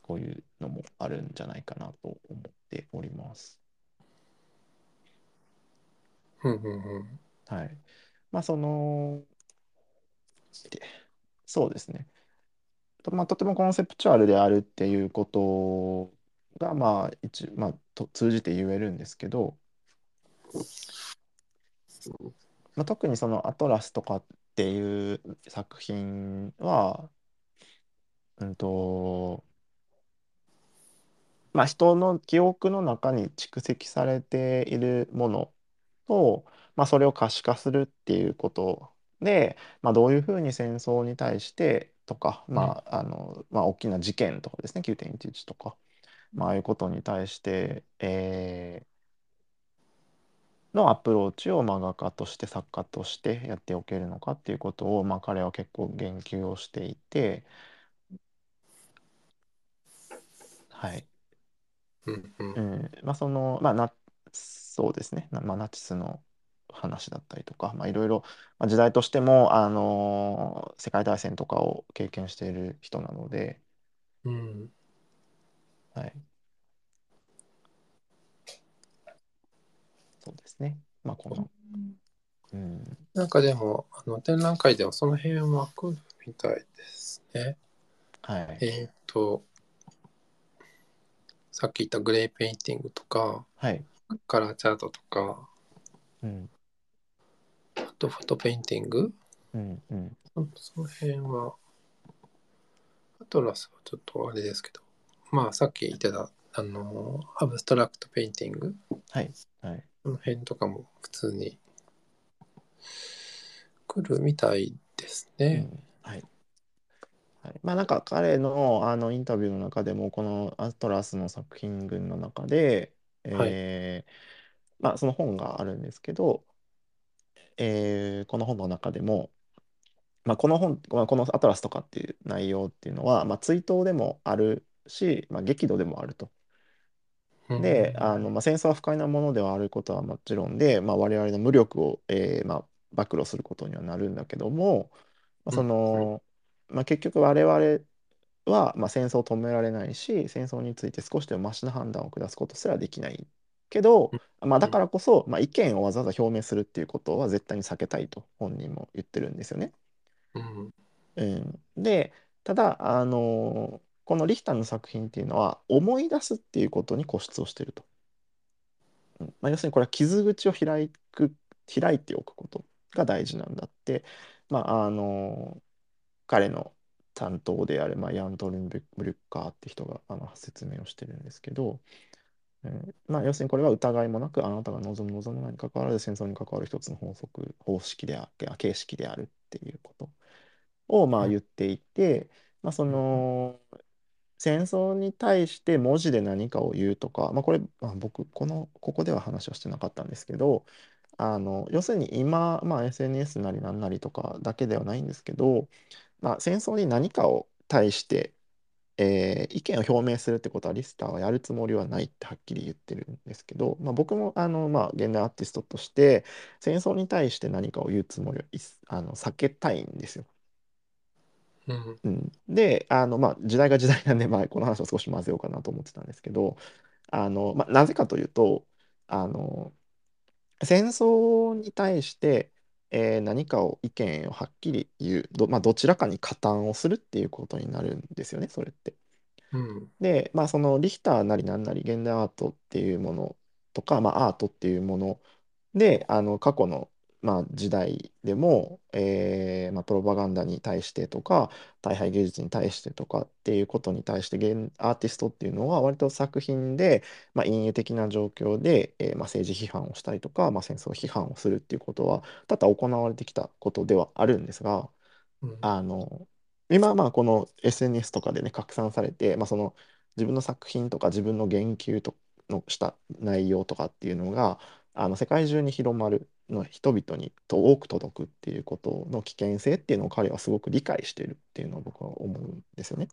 こういうのもあるんじゃないかなと思っております。うんうんうん。はい。まあ、その、そうですね。とまあ、とてもコンセプチュアルであるっていうことが、まあ、一、まあ、と通じて言えるんですけど、まあ、特にそのアトラスとかっていう作品は、うんと、まあ、人の記憶の中に蓄積されているものと、まあ、それを可視化するっていうことで、まあ、どういうふうに戦争に対してとか、まああのまあ、大きな事件とかですね9.11とか、まあ、ああいうことに対して、えーのアプローチをまあ画家として作家としてやっておけるのかっていうことを、まあ、彼は結構言及をしていて、はい。うんうん。うん、まあそのまあなそうですね、なまあ、ナチスの話だったりとか、まあ、いろいろ、まあ、時代としても、あのー世界大戦とかを経験している人なので、うん。はい、そうですね。まあこの、うん、なんかでも、あの展覧会ではその辺は来るみたいですね。はい。えっ、と、さっき言ったグレーペインティングとか、はい、カラーチャートとか、うん。あとフォトペインティング？うんうん。そその辺は、アトラスはちょっとあれですけど、まあさっき言ってた、あの、アブストラクトペインティング、はいはい。その辺とかも普通に来るみたいですうね。んはい。はい、まあなんか彼のあのインタビューの中でもこのアトラスの作品群の中で、えーまあその本があるんですけど、えーこの本の中でも、まあ、この本、まあ、このアトラスとかっていう内容っていうのは、まあ、追悼でもあるし、まあ、激怒でもあると。うんで、あのまあ、戦争は不快なものではあることはもちろんで、まあ、我々の無力を、えーまあ、暴露することにはなるんだけども、まあ、その、まあ、結局我々は、まあ、戦争を止められないし戦争について少しでもマシな判断を下すことすらできないけど、まあ、だからこそ、まあ、意見をわざわざ表明するっていうことは絶対に避けたいと本人も言ってるんですよね。うん。うん、でただあのこのリヒターの作品っていうのは思い出すっていうことに固執をしてると。うん。まあ、要するにこれは傷口を開く開いておくことが大事なんだって、まあ、あの彼の担当である、まあ、ヤントルンブリュッカーって人があの説明をしてるんですけど、うんまあ、要するにこれは疑いもなくあなたが望む望むないに関わらず戦争に関わる一つの法則方式であ形式であるっていうことをまあうん言っていて、まあ、その戦争に対して文字で何かを言うとか、まあ、これ、まあ、僕このここでは話はしてなかったんですけどあの要するに今、まあ、SNS なりなんなりとかだけではないんですけど、まあ、戦争に何かを対して、えー意見を表明するってことはリスターはやるつもりはないってはっきり言ってるんですけど、まあ、僕もあの、まあ、現代アーティストとして戦争に対して何かを言うつもりは一あの避けたいんですよ。うんうん、であの、まあ、時代が時代なんで、まあ、この話を少し混ぜようかなと思ってたんですけどあの、まあ、なぜかというとあの戦争に対して、えー何かを意見をはっきり言うど、まあ、どちらかに加担をするっていうことになるんですよねそれって。うん。で、まあ、そのリヒターなりなんなり現代アートっていうものとか、まあ、アートっていうものであの過去の、まあ、時代でも、えーまあ、プロパガンダに対してとか大敗芸術に対してとかっていうことに対して現アーティストっていうのは割と作品で、まあ、陰影的な状況で、えーまあ、政治批判をしたりとか、まあ、戦争批判をするっていうことは多々行われてきたことではあるんですが。うん。あの今はまあこの SNS とかでね拡散されて、まあ、その自分の作品とか自分の言及とのした内容とかっていうのがあの世界中に広まるの人々にと多く届くっていうことの危険性っていうのを彼はすごく理解しているっていうのを僕は思うんですよね。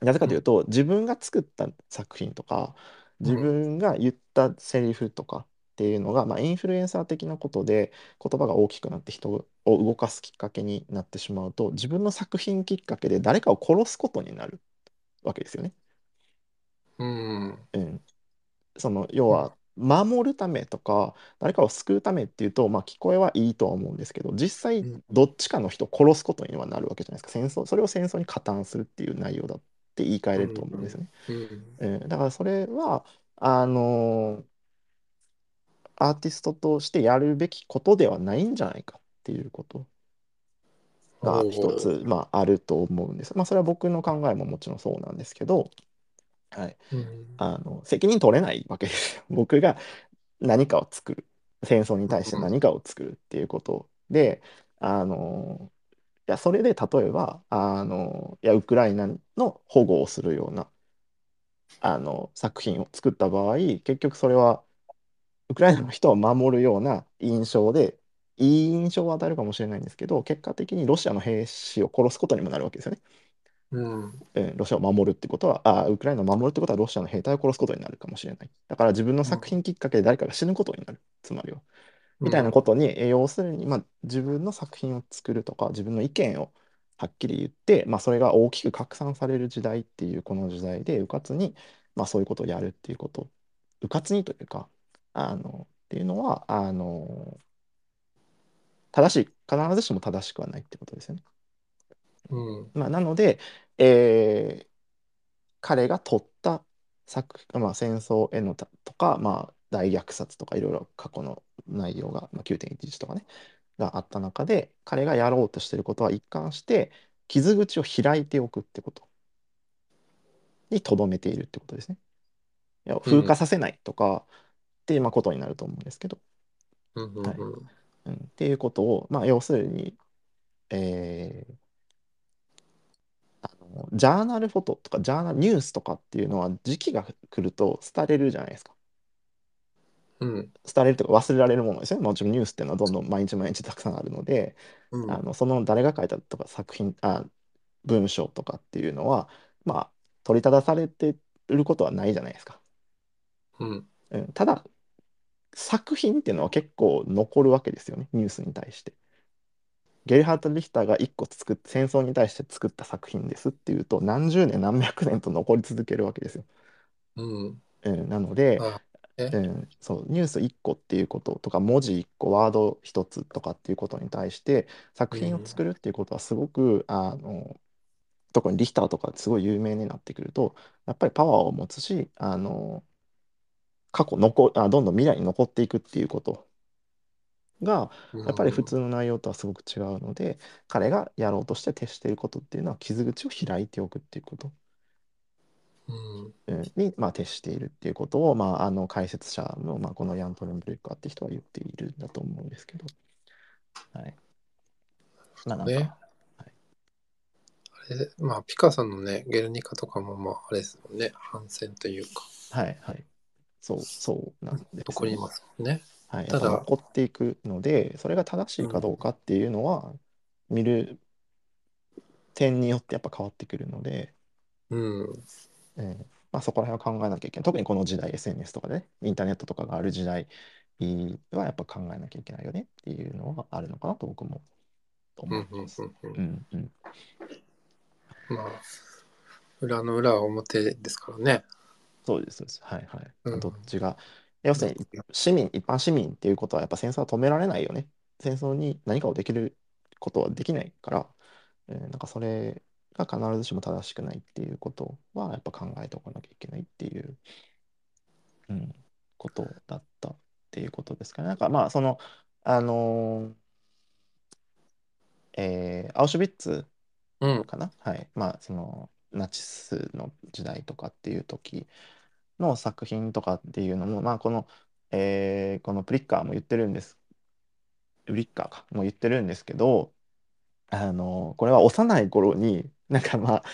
なぜかというと自分が作った作品とか自分が言ったセリフとかっていうのが、まあ、インフルエンサー的なことで言葉が大きくなって人を動かすきっかけになってしまうと自分の作品きっかけで誰かを殺すことになるわけですよね。うん。うん、その要は守るためとか誰かを救うためっていうと、まあ、聞こえはいいとは思うんですけど実際うんどっちかの人を殺すことにはなるわけじゃないですか戦争それを戦争に加担するっていう内容だって言い換えれると思うんですよね。うん。うん、だからそれはあのアーティストとしてやるべきことではないんじゃないかっていうことが一つ、まあ、あると思うんです。まあそれは僕の考えももちろんそうなんですけど、はい、うん。あの責任取れないわけですよ。僕が何かを作る戦争に対して何かを作るっていうことで、あのいやそれで例えばあのいやウクライナの保護をするようなあの作品を作った場合結局それはウクライナの人を守るような印象でいい印象を与えるかもしれないんですけど結果的にロシアの兵士を殺すことにもなるわけですよね。うん。うんロシアを守るってことはあウクライナを守るってことはロシアの兵隊を殺すことになるかもしれない。だから自分の作品きっかけで誰かが死ぬことになるつまりは。みたいなことに、えー要するに、まあ、自分の作品を作るとか自分の意見をはっきり言って、まあ、それが大きく拡散される時代っていうこの時代でうかつに、まあ、そういうことをやるっていうことうかつにというかあのっていうのはあの正しい必ずしも正しくはないってことですよね。うん。まあ、なので、えー彼が取った作、まあ、戦争へのたとか、まあ、大虐殺とかいろいろ過去の内容が、まあ、9.11とかねがあった中で彼がやろうとしてることは一貫して傷口を開いておくってことにとどめているってことですね。いや風化させないとかっていうまあことになると思うんですけど、うん。うん。はいうん、っていうことを、まあ、要するに、えーあのジャーナルフォトとかジャーナルニュースとかっていうのは時期が来ると廃れるじゃないですか。うん。廃れるとか忘れられるものですよね。もちろんニュースっていうのはどんどん毎日毎日たくさんあるので、うん。あのその誰が書いたとか作品あ文章とかっていうのはまあ取り正されてることはないじゃないですか。うん。うん、ただ作品っていうのは結構残るわけですよねニュースに対して。ゲルハート・リヒターが1個作っ戦争に対して作った作品ですっていうと何十年何百年と残り続けるわけですよ。うん。うん、なので、あえ？うん、そうニュース1個っていうこととか文字1個ワード1つとかっていうことに対して作品を作るっていうことはすごく、あの特にリヒターとかすごい有名になってくるとやっぱりパワーを持つしあの過去残あどんどん未来に残っていくっていうことがやっぱり普通の内容とはすごく違うので、彼がやろうとして徹していることっていうのは傷口を開いておくっていうこと。うん。うんに、まあ、徹しているっていうことを、まあ、あの解説者の、まあ、このヤントレン・ブレッカーって人は言っているんだと思うんですけど。はい。まあなんか、ねあれまあ、ピカさんのね、ゲルニカとかも、まあ、あれですもんね、反戦というか、はいはい。そう、そうなんです、残りますもんね。はい、ただやっぱ残っていくので、それが正しいかどうかっていうのは、見る点によってやっぱ変わってくるので、うん。えーまあ、そこら辺は考えなきゃいけない。特にこの時代、SNS とかでね、インターネットとかがある時代はやっぱ考えなきゃいけないよねっていうのはあるのかなと僕もうんうん思います。うんうんうんうん。まあ、裏の裏は表ですからね。そうです、そうです。はいはい。うんどっちが、要するに市民、一般市民っていうことはやっぱ戦争は止められないよねっ戦争に何かをできることはできないから、えーなんかそれが必ずしも正しくないっていうことはやっぱ考えておかなきゃいけないっていう、うん、ことだったっていうことですかね。なんかまあそのあのーえーアウシュビッツうん。かな？はい。まあ、その、ナチスの時代とかっていう時の作品とかっていうのも、まあ、この、えーこのプリッカーも言ってるんです。プリッカーか、も言ってるんですけど、あの、これは幼い頃に、なんかまあ、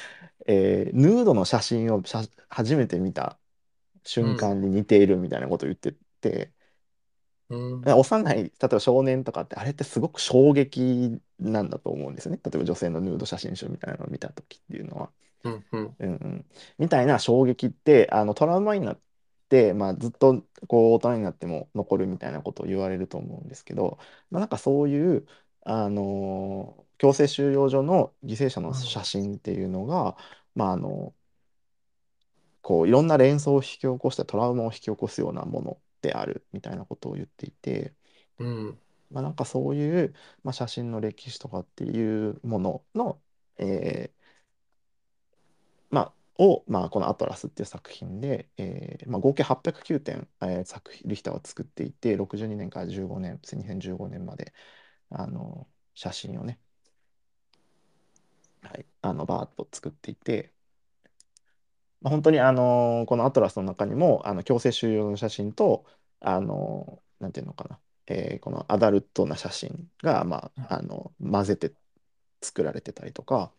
えーヌードの写真を写初めて見た瞬間に似ているみたいなことを言ってて、うん。幼い、例えば少年とかって、あれってすごく衝撃なんだと思うんですね。例えば女性のヌード写真集みたいなのを見た時っていうのは。うん。うん。うんうん、みたいな衝撃ってあのトラウマになって、まあ、ずっとこう大人になっても残るみたいなことを言われると思うんですけど、まあ、なんかそういう、あのー強制収容所の犠牲者の写真っていうのが、まああのこういろんな連想を引き起こしたトラウマを引き起こすようなものであるみたいなことを言っていて。うん。まあ、なんかそういう、まあ、写真の歴史とかっていうものの、えーまあ、を、まあ、この「アトラス」っていう作品で、えーまあ、合計809点、えー作品リヒターは作っていて62年から15年2015年まであの写真をね、はい、あのバーッと作っていて、まあ、本当にあのこの「アトラス」の中にもあの強制収容の写真とあのなんていうのかな、えーこのアダルトな写真が、まあ、あの混ぜて作られてたりとか、ま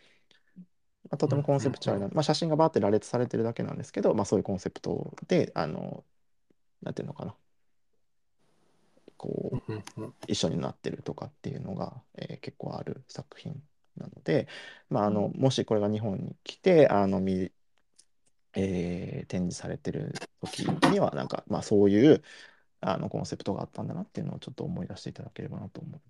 あ、とてもコンセプチュアルな、まあ、写真がバーって羅列されてるだけなんですけど、まあ、そういうコンセプトであのなんていうのかなこう。一緒になってるとかっていうのが、えー結構ある作品なので、まあ、あのもしこれが日本に来てあの見、えー展示されてる時にはなんか、まあ、そういうあのコンセプトがあったんだなっていうのをちょっと思い出していただければなと思う。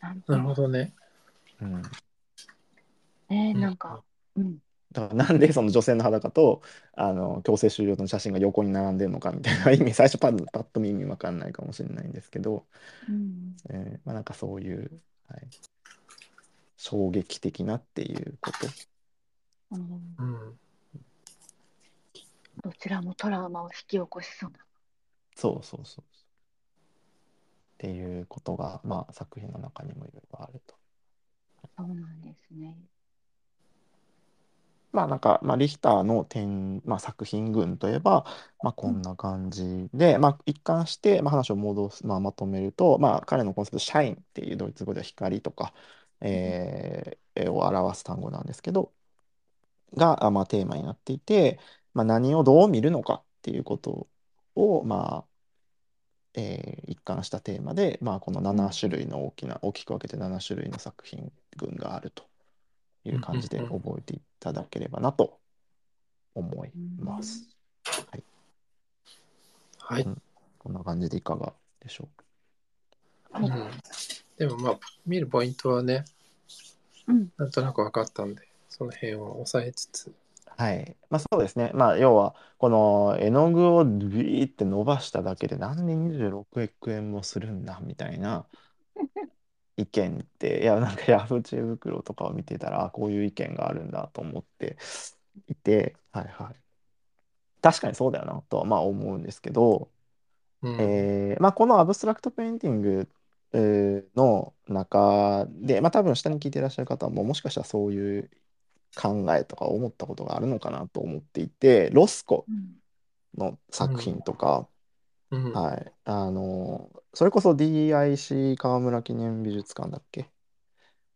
なんなるほと、どね。うん、えーうんなんか、うん。だからなんでその女性の裸とあの強制収容の写真が横に並んでるのかみたいな 意味最初パッパッと見意味わかんないかもしれないんですけど、うんえーまあ、なんかそういう、はい、衝撃的なっていうこと。うんうん。どちらもトラウマを引き起こしそうな。そうそうそうそう。っていうことが、まあ、作品の中にもいろいろあると。そうなんですね。まあなんか、まあ、リヒターの点、まあ、作品群といえば、まあ、こんな感じで、まあ、一貫して、まあ、話を戻す、まあ、まとめると、まあ、彼のコンセプト、シャインっていうドイツ語では光とか、えーを表す単語なんですけど、が、あまあ、テーマになっていて、まあ、何をどう見るのかっていうことを、まあえー一貫したテーマで、まあ、この7種類の大きな、大きく分けて7種類の作品群があるという感じで覚えていただければなと思います。はい。うんこんな感じでいかがでしょう？か。はいうん。でもまあ、見るポイントはね、うん。なんとなく分かったんで、その辺を押さえつつ。はい。まあそうですね。まあ要は、この絵の具をビーって伸ばしただけで何で26億円もするんだみたいな意見って、いやなんかヤフー知恵袋とかを見てたら、あこういう意見があるんだと思っていて、はいはい。確かにそうだよなとはまあ思うんですけど、うん。えーまあ、このアブストラクトペインティング、えーの中で、まあ、多分下に聞いていらっしゃる方ももしかしたらそういう考えとか思ったことがあるのかなと思っていてロスコうん。の作品とか、うん。はい、あのそれこそ DIC 川村記念美術館だっけ？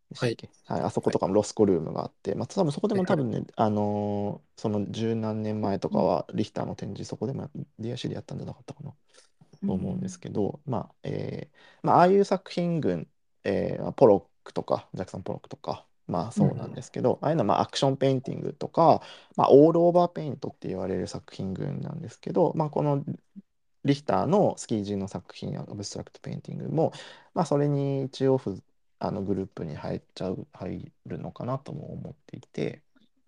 でしたっけ？はい、あそことかもロスコルームがあって、まあ、多分そこでも多分ね、あのーその十何年前とかはリヒターの展示そこでも DIC でやったんじゃなかったかな？と思うんですけど、まあ、えーまあ、ああいう作品群、えーまあポロックとか、ジャクソン・ポロックとか、まあそうなんですけど、ああいうのはまあアクションペインティングとか、まあ、オールオーバーペイントって言われる作品群なんですけど、まあ、このリヒターのスキージーの作品やアブストラクトペインティングも、まあ、それに一応ふあのグループに入っちゃう入るのかなとも思っていて。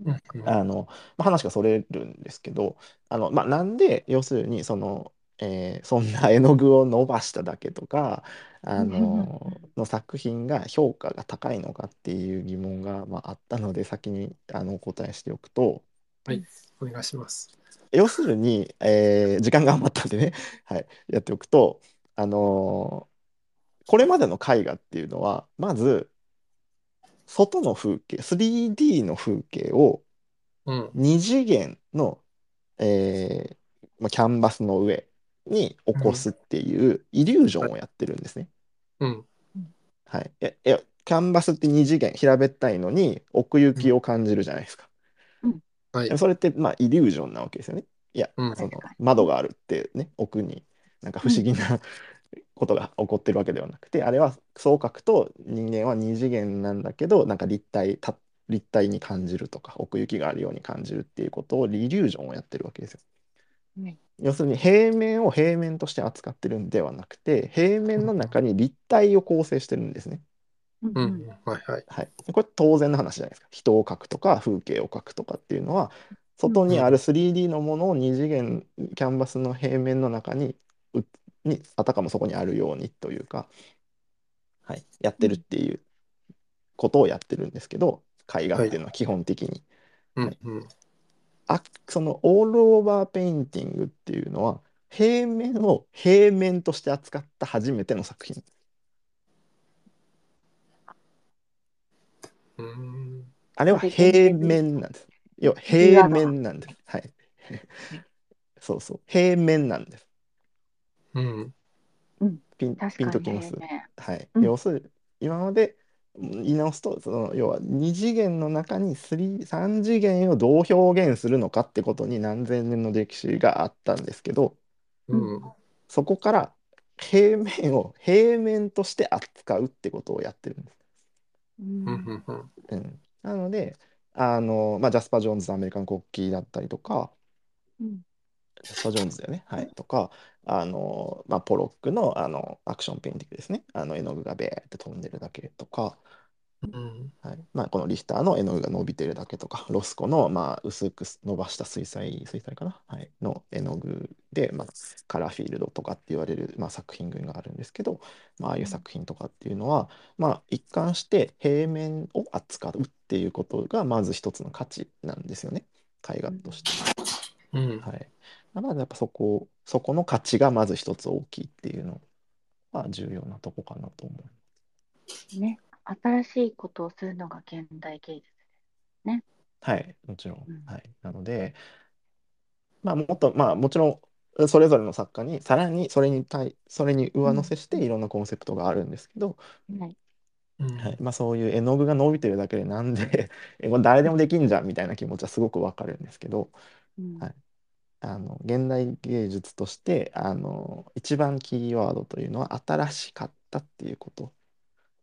うんうんあの、まあ、話がそれるんですけどあの、まあ、なんで要するにそのえーそんな絵の具を伸ばしただけとか、あの の作品が評価が高いのかっていう疑問が、まあ、あったので先にあのお答えしておくとはい、お願いします。要するに、えー時間が余ったんでね、はい、やっておくと、あのーこれまでの絵画っていうのはまず外の風景 3D の風景をうん。2次元の、えーまあ、キャンバスの上に起こすっていうイリュージョンをやってるんですね。うん。はい、ええキャンバスって2次元平べったいのに奥行きを感じるじゃないですか。はいでも。それってまあイリュージョンなわけですよね。いや、うんその窓があるってね奥になんか不思議なことが起こってるわけではなくてあれはそう書くと人間は2次元なんだけどなんか立体た立体に感じるとか奥行きがあるように感じるっていうことをイリュージョンをやってるわけですよ。はい要するに平面を平面として扱ってるんではなくて平面の中に立体を構成してるんですね。うんうんうん。はいはい。はい、これ当然の話じゃないですか。人を描くとか風景を描くとかっていうのは外にある 3D のものを2次元キャンバスの平面の中にうにあたかもそこにあるようにというか、はい、やってるっていうことをやってるんですけど絵画っていうのは基本的に。うん。うん。あそのオールオーバーペインティングっていうのは平面を平面として扱った初めての作品。うん。あれは平面なんです。要は平面なんです。はい。そうそう。平面なんです。うん。ピンピンときますはい。うん要するに、今まで言い直すと、その要は2次元の中に3、3次元をどう表現するのかってことに何千年の歴史があったんですけど、うん。そこから平面を平面として扱うってことをやってるんです。うんうん。うん。うん、なので、あの、まあ、ジャスパー・ジョーンズのアメリカの国旗だったりとか、うんジャスパー・ジョーンズだよね。はい。とか、あの、まあ、ポロックの、あのアクションペインティングですね。あの絵の具がベーって飛んでるだけとか、うん。はいまあ、このリヒターの絵の具が伸びてるだけとか、ロスコの、まあ、薄く伸ばした水彩、水彩かな、はい、の絵の具で、まあ、カラーフィールドとかって言われる、まあ、作品群があるんですけど、まあ、ああいう作品とかっていうのは、まあ、一貫して平面を扱うっていうことがまず一つの価値なんですよね、絵画として。うん。はい。まずやっぱそこ、そこの価値がまず一つ大きいっていうのは重要なとこかなと思う。ね、新しいことをするのが現代芸術。はい、もちろん。うんはい。なので、まあ、もっと、まあ、もちろん、それぞれの作家に、さらにそれに対、それに上乗せして、いろんなコンセプトがあるんですけど、はい、うん。はい。まあ、そういう絵の具が伸びてるだけで、なんで、えこれ誰でもできんじゃんみたいな気持ちはすごくわかるんですけど、うんはいあの、現代芸術として、あの、一番キーワードというのは、新しかったっていうこと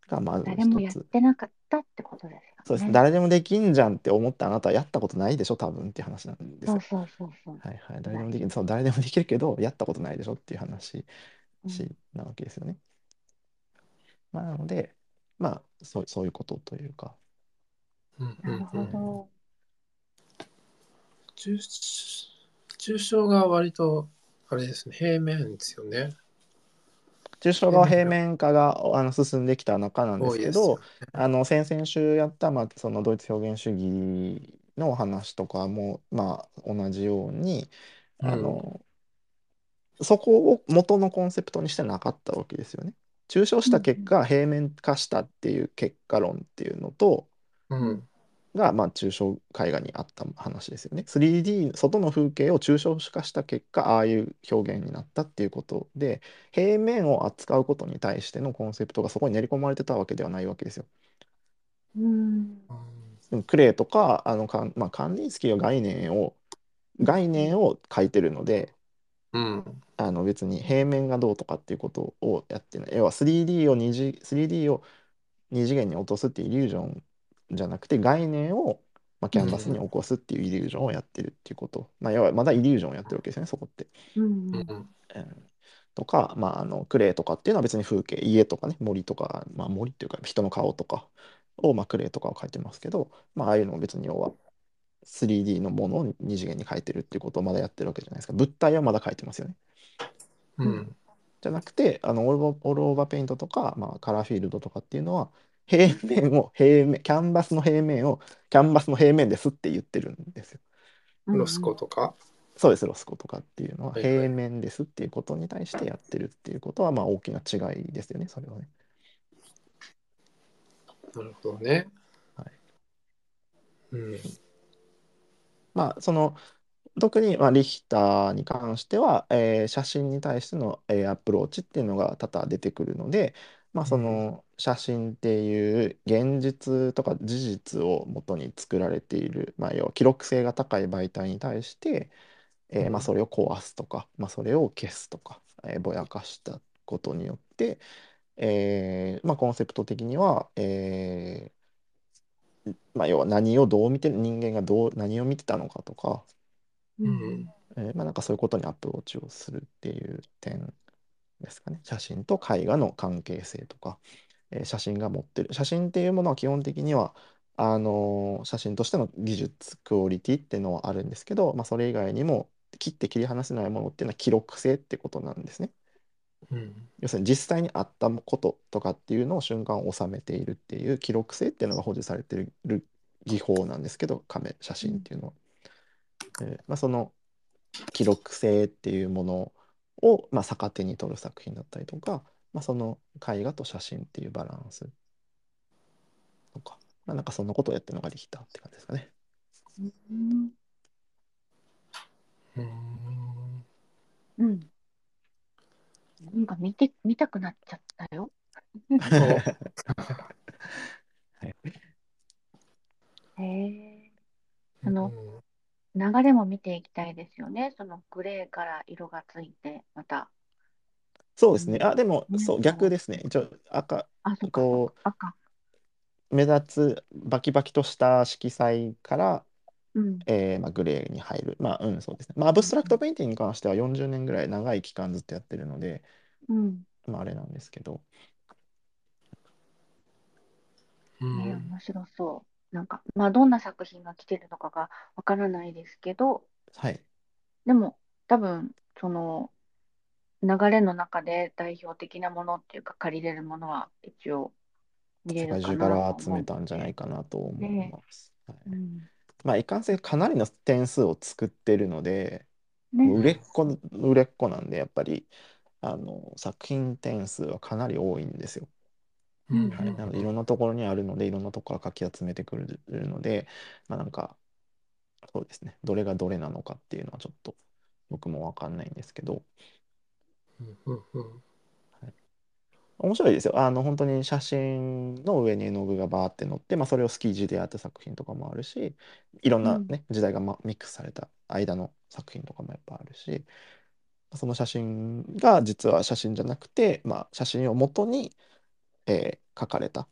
が、まず誰もやっ一つ。てなかったってことですよね。そうです。誰でもできんじゃんって思ったあなたはやったことないでしょ、多分っていう話なんですよそう。そうそうそう。はいはい。誰でもできる、そう、誰でもできるけど、やったことないでしょっていう話うんしなわけですよね。まあ、なので、まあ、そう、そういうことというか、うん。なるほど。抽抽象が割と、あれですね、平面ですよね。抽象画は平面化があの進んできた中なんですけど多いですよ、あの先々週やった、まあ、そのドイツ表現主義の話とかも、まあ、同じようにあの、そこを元のコンセプトにしてなかったわけですよね。抽象した結果、平面化したっていう結果論っていうのとうん。が、まあ、抽象絵画にあった話ですよね。3D 外の風景を抽象化した結果ああいう表現になったっていうことで平面を扱うことに対してのコンセプトがそこに練り込まれてたわけではないわけですよ。うん。でもクレイとかあのかん、まあ、カンディンスキーは概念を概念を書いてるのでうん。あの別に平面がどうとかっていうことをやってない要は 3D を二次 3D を二次元に落とすっていうイリュージョンじゃなくて概念を、まあ、キャンバスに起こすっていうイリュージョンをやってるっていうこと、まあ、要はまだイリュージョンをやってるわけですよねそこって。うんううんん。うんとか、まあ、あのクレイとかっていうのは別に風景家とかね森とか、まあ、森っていうか人の顔とかを、まあ、クレイとかを描いてますけど、まあ、ああいうのも別に要は 3D のものを二次元に描いてるっていうことをまだやってるわけじゃないですか物体はまだ描いてますよね。うん。じゃなくて、あのオールオールオーバーペイントとか、まあ、カラーフィールドとかっていうのは、平面を平面、キャンバスの平面をキャンバスの平面ですって言ってるんですよ。うんロスコとか？そうです、ロスコとかっていうのははいはい平面ですっていうことに対してやってるっていうことは、まあ大きな違いですよね、それはね。なるほどね。はい。うん。まあ、その、特に、まあ、リヒターに関しては、えー写真に対しての、えーアプローチっていうのが多々出てくるので、まあ、その写真っていう現実とか事実を元に作られている、まあ、要は記録性が高い媒体に対して、えーまあ、うんそれを壊すとか、まあ、それを消すとか、えーぼやかしたことによって、えーまあ、コンセプト的には、えーまあ、要は何をどう見て人間がどう何を見てたのかとか、うん。えーまあ、なんかそういうことにアプローチをするっていう点ですかね。写真と絵画の関係性とか、えー写真が持ってる。写真っていうものは基本的には、あのー写真としての技術、クオリティっていうのはあるんですけど、まあ、それ以外にも切って切り離せないものっていうのは記録性ってことなんですね。うん。要するに実際にあったこととかっていうのを瞬間を収めているっていう記録性っていうのが保持されている技法なんですけど、カメ、写真っていうのは。えーまあ、その記録性っていうものを、まあ、逆手に取る作品だったりとか、まあ、その絵画と写真っていうバランスとか、まあ、なんかそんなことをやってるのがリヒターって感じですかね。うんうん。うん。なんか見て、見たくなっちゃったよ。はい、へえ。あの、流れも見ていきたいですよね。そのグレーから色がついて、また。そうですね。うんあ、でも、うんそう、逆ですね。一応、赤、あ、そっか、こそっか赤。う、目立つバキバキとした色彩から、うん。えーまあ、グレーに入る。まあ、うん、そうですね。まあ、アブストラクトペインティングに関しては40年ぐらい長い期間ずっとやってるので、うん。まあ、あれなんですけど、うん。ね、面白そう。なんか、まあ、どんな作品が来てるのかがわからないですけど、はい。でも、多分、その、流れの中で代表的なものっていうか、借りれるものは一応見れ世界るか中からなと集めたんじゃないか。かなと思います。はいうん。まあ、いかんせんかなりの点数を作ってるので、ね。売れっ子、売れっ子なんで、やっぱり、あの、作品点数はかなり多いんですよ。うん。はい、なので、いろんなところにあるので、いろんなところからかき集めてくるので、まあ、なんか、そうですね、どれがどれなのかっていうのはちょっと僕もわかんないんですけど、うん。うん。うん。面白いですよ。あの、本当に写真の上に絵の具がバーって乗って、まあ、それをスキージでやった作品とかもあるし、いろんなね、時代がまミックスされた間の作品とかもやっぱあるし、その写真が実は写真じゃなくて、まあ、写真を元に、えー描かれた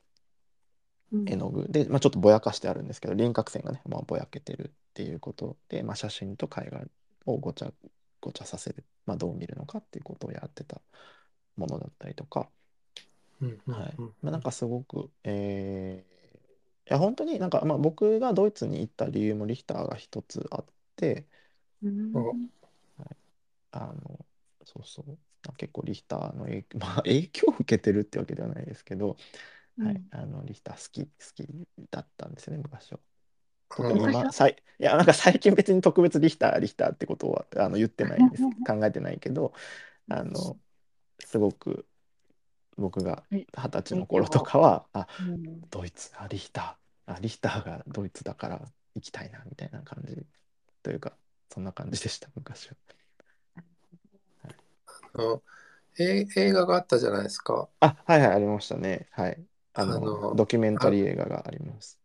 うん絵の具で、まあ、ちょっとぼやかしてあるんですけど輪郭線がね、まあ、ぼやけてるっていうことで、まあ、写真と絵画をごちゃごちゃさせる、まあ、どう見るのかっていうことをやってたものだったりとか、うん。はい。まあ、なんかすごく、えーいや本当になんか、まあ、僕がドイツに行った理由もリヒターが一つあって。うん。おあのそうそう。結構リヒターの影, まあ、影響を受けてるってわけではないですけど、はい。うん、あのリヒター好き好きだったんですよね昔は。うん特に昔は今さいいやなんか最近別に特別リヒターリヒターってことはあの言ってないんです。考えてないけどあのすごく僕がえ二十歳の頃とかはあうん。ドイツあリヒターあリヒターがドイツだから行きたいなみたいな感じ。というかそんな感じでした昔は。あのえ映画があったじゃないですか。あはいはいありましたね。はい。あのあのドキュメンタリー映画があります。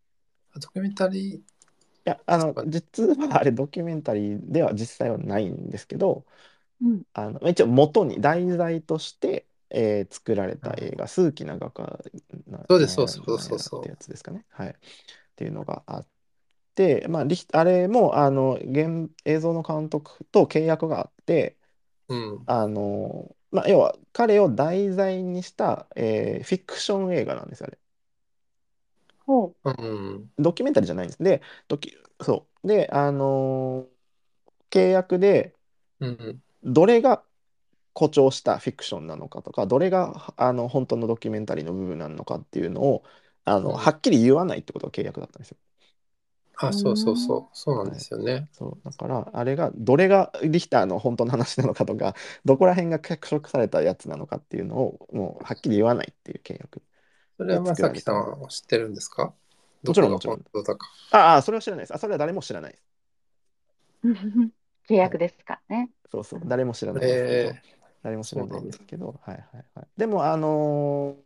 ドキュメンタリいやあの実はあれドキュメンタリーでは実際はないんですけどうんあの一応元に題材として、えー作られた映画「数奇な画家なそうですなそうそうそうそうなんやらってやつですかね。はい、っていうのがあって、まあ、リヒあれもあの現映像の監督と契約があってー、うん。あの、まあ、要は彼を題材にした、えーフィクション映画なんですよあれ。ほうん。ドキュメンタリーじゃないんです。で、ドキそう。で、あのー契約で、うん。どれが誇張したフィクションなのかとかどれがあの本当のドキュメンタリーの部分なのかっていうのをあの、うんはっきり言わないってことが契約だったんですよ。あ、そうそうそう。そうなんですよね。そうだからあれがどれがリヒターの本当の話なのかとかどこら辺が脚色されたやつなのかっていうのをもうはっきり言わないっていう契約。それはまさきさんは知ってるんですか？もちろんどこが本当だか。ああそれは知らないです。あそれは誰も知らないです。契約ですからね。そうそう誰も知らないですけど、え誰も知らないんですけど、はいはいはい。でも、あのー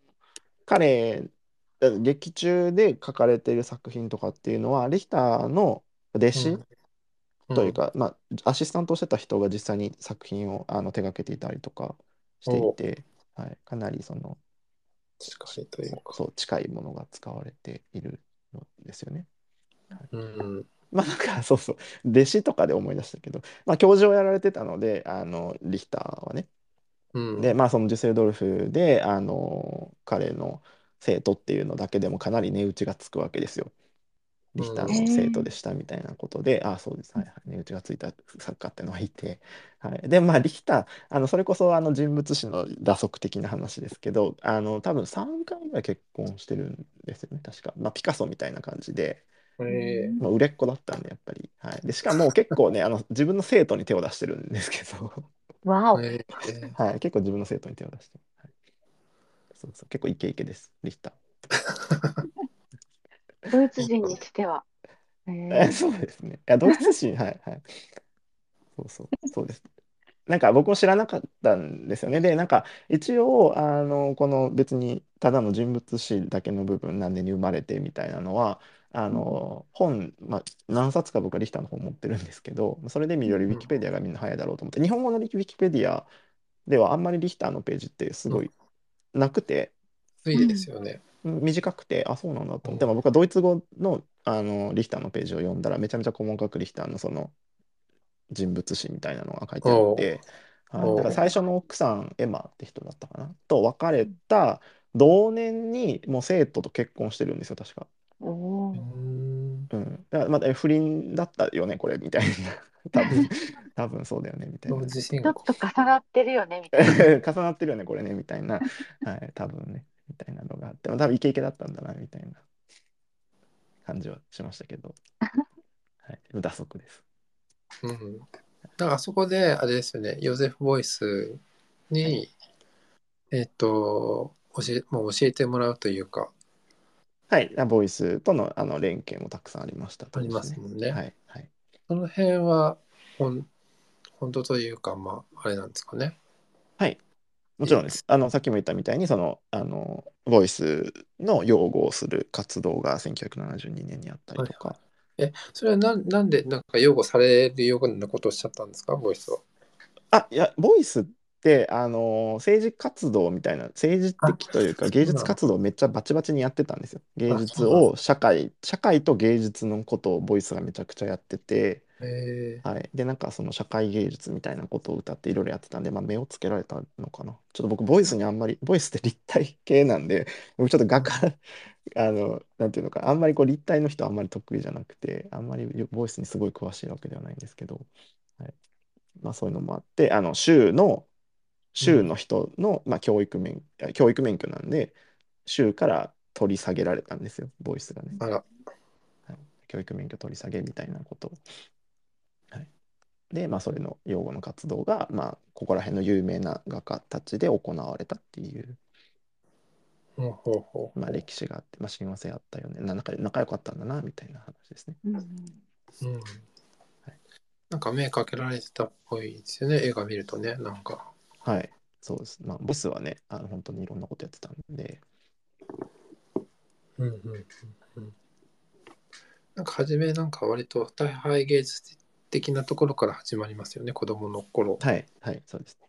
彼、え劇中で書かれている作品とかっていうのは、リヒターの弟子ーという、か、まあ、アシスタントをしてた人が実際に作品をあの手掛けていたりとかしていて、はい、かなりその、近いというか。そう、近いものが使われているのですよね。うん。まあなんか そうそう弟子とかで思い出したけど、まあ、教授をやられてたのであのリヒターはねうん。でまあそのデュセルドルフであの彼の生徒っていうのだけでもかなり値打ちがつくわけですよ。リヒターの生徒でしたみたいなことで、ああそうです。はいはい。値打ちがついた作家っていうのがいて、はい、でまあリヒターあのそれこそあの人物史の打足的な話ですけどあの多分3回ぐらい結婚してるんですよね。確か、まあ、ピカソみたいな感じで。えまあ、売れっ子だったんでやっぱり、はい、でしかも結構ねあの自分の生徒に手を出してるんですけど、わお。はい、結構自分の生徒に手を出して、はい、そうそう。結構イケイケです。リヒタドイツ人にしては。えー、ーそうですね。いやドイツ人はいはい。そうそうそうですなんか僕も知らなかったんですよね。でなんか一応あのこの別にただの人物史だけの部分何年に生まれてみたいなのはあの本、まあ、何冊か僕はリヒターの本持ってるんですけどそれで見るよりウィキペディアがみんな早いだろうと思って日本語のウィキペディアではあんまりリヒターのページってすごいなくて、ついですよね。短くてあそうなんだと思って、まあ、僕はドイツ語のあのリヒターのページを読んだらめちゃめちゃ細かくリヒターのその人物史みたいなのが書いてあって、はいだから最初の奥さんエマって人だったかな？と別れた同年にもう生徒と結婚してるんですよ確か。うん。うん、だからまた不倫だったよねこれみたいな。多分多分そうだよねみたいな。ちょっ行。と重なってるよね、みたいな。重なってるよねこれねみたいな、はい、多分ねみたいなのがあって多分イケイケだったんだなみたいな感じはしましたけど、はい、打足です。うん。だからあそこで、あれですよね、ヨゼフ・ボイスに、えっと、教えもう教えてもらうというか、はい、ボイスとのあの連携もたくさんありましたありますもんねはい、はい。その辺は、ほん本当というか、まあ、あれなんですかね。はい。もちろんです。あの、さっきも言ったみたいに、その、あの、ボイスの擁護をする活動が1972年にあったりとか、え、それはなんなんで、なんか擁護されるようなことをしちゃったんですか、ボイスは。あ、いや、ボイスって、あの、政治活動みたいな、政治的というか、あ芸術活動をめっちゃバチバチにやってたんですよ。芸術を社会、社会と芸術のことをボイスがめちゃくちゃやってて、えー、はい。で、なんかその社会芸術みたいなことを歌っていろいろやってたんで、まあ、目をつけられたのかな。ちょっと僕、ボイスにあんまり、ボイスって立体系なんで、僕ちょっと画家、あの、なんていうのか、あんまりこう立体の人あんまり得意じゃなくて、あんまりボイスにすごい詳しいわけではないんですけど、はい。まあそういうのもあって、あの、州の、州の人の、まあ教育免、あ教育免許なんで、州から取り下げられたんですよ、ボイスがね。あら、教育免許取り下げみたいなことを。はい、で、まあ、それの擁護の活動が、まあ、ここら辺の有名な画家たちで行われたっていう、ほうほうほうまあ、歴史があって、まあ、親和性あったよねな仲仲良かったんだなみたいな話ですね。うんうんうん。なんか目かけられてたっぽいですよね、映画見るとね、なんか。はい、そうです。まあ、ボスはね、あの本当にいろんなことやってたんで、うんうんうんうん。なんか初めなんか割と大敗芸術的なところから始まりますよね、子供の頃。はい、はい、そうですね。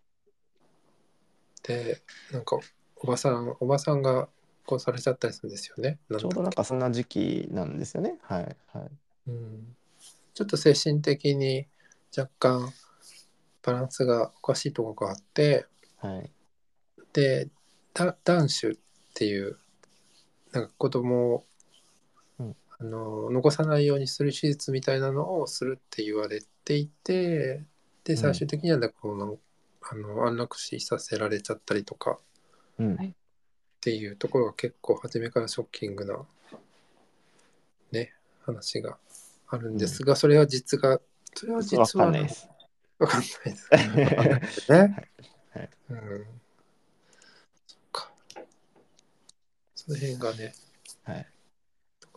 で、なんかおばさん、おばさんが殺されちゃったりするんですよね。ちょうどなんかそんな時期なんですよね。はい、はい。うん、ちょっと精神的に若干バランスがおかしいところがあって、はい、で、だ断種っていう、なんか子供あの残さないようにする手術みたいなのをするって言われていて、で、最終的にはこの、あの安楽死させられちゃったりとかうんはいっていうところが結構初めからショッキングなね話があるんですが、それは実がそれは実わはかんないです。わかんないです。わかんないですね。はいうん。そっか。その辺がね、はい。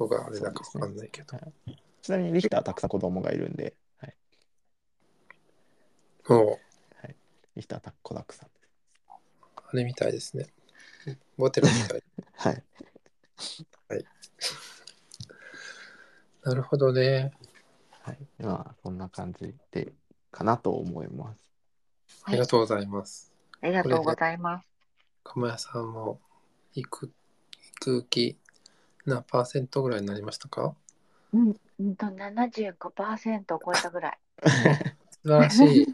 どこがあれだかわかんないけど。ちなみにリヒターはたくさん子供がいるんで、はい、もリヒターはた子だくさんあれみたいですね。ボテロみた い。はい。なるほどね。はい。まあ、そんな感じで、かなと思います。ありがとうございます。ありがとうございます。釜屋さんも行く、行く気何パーセントぐらいになりましたか？うん、うんと75%を超えたぐらい。素晴らしい。素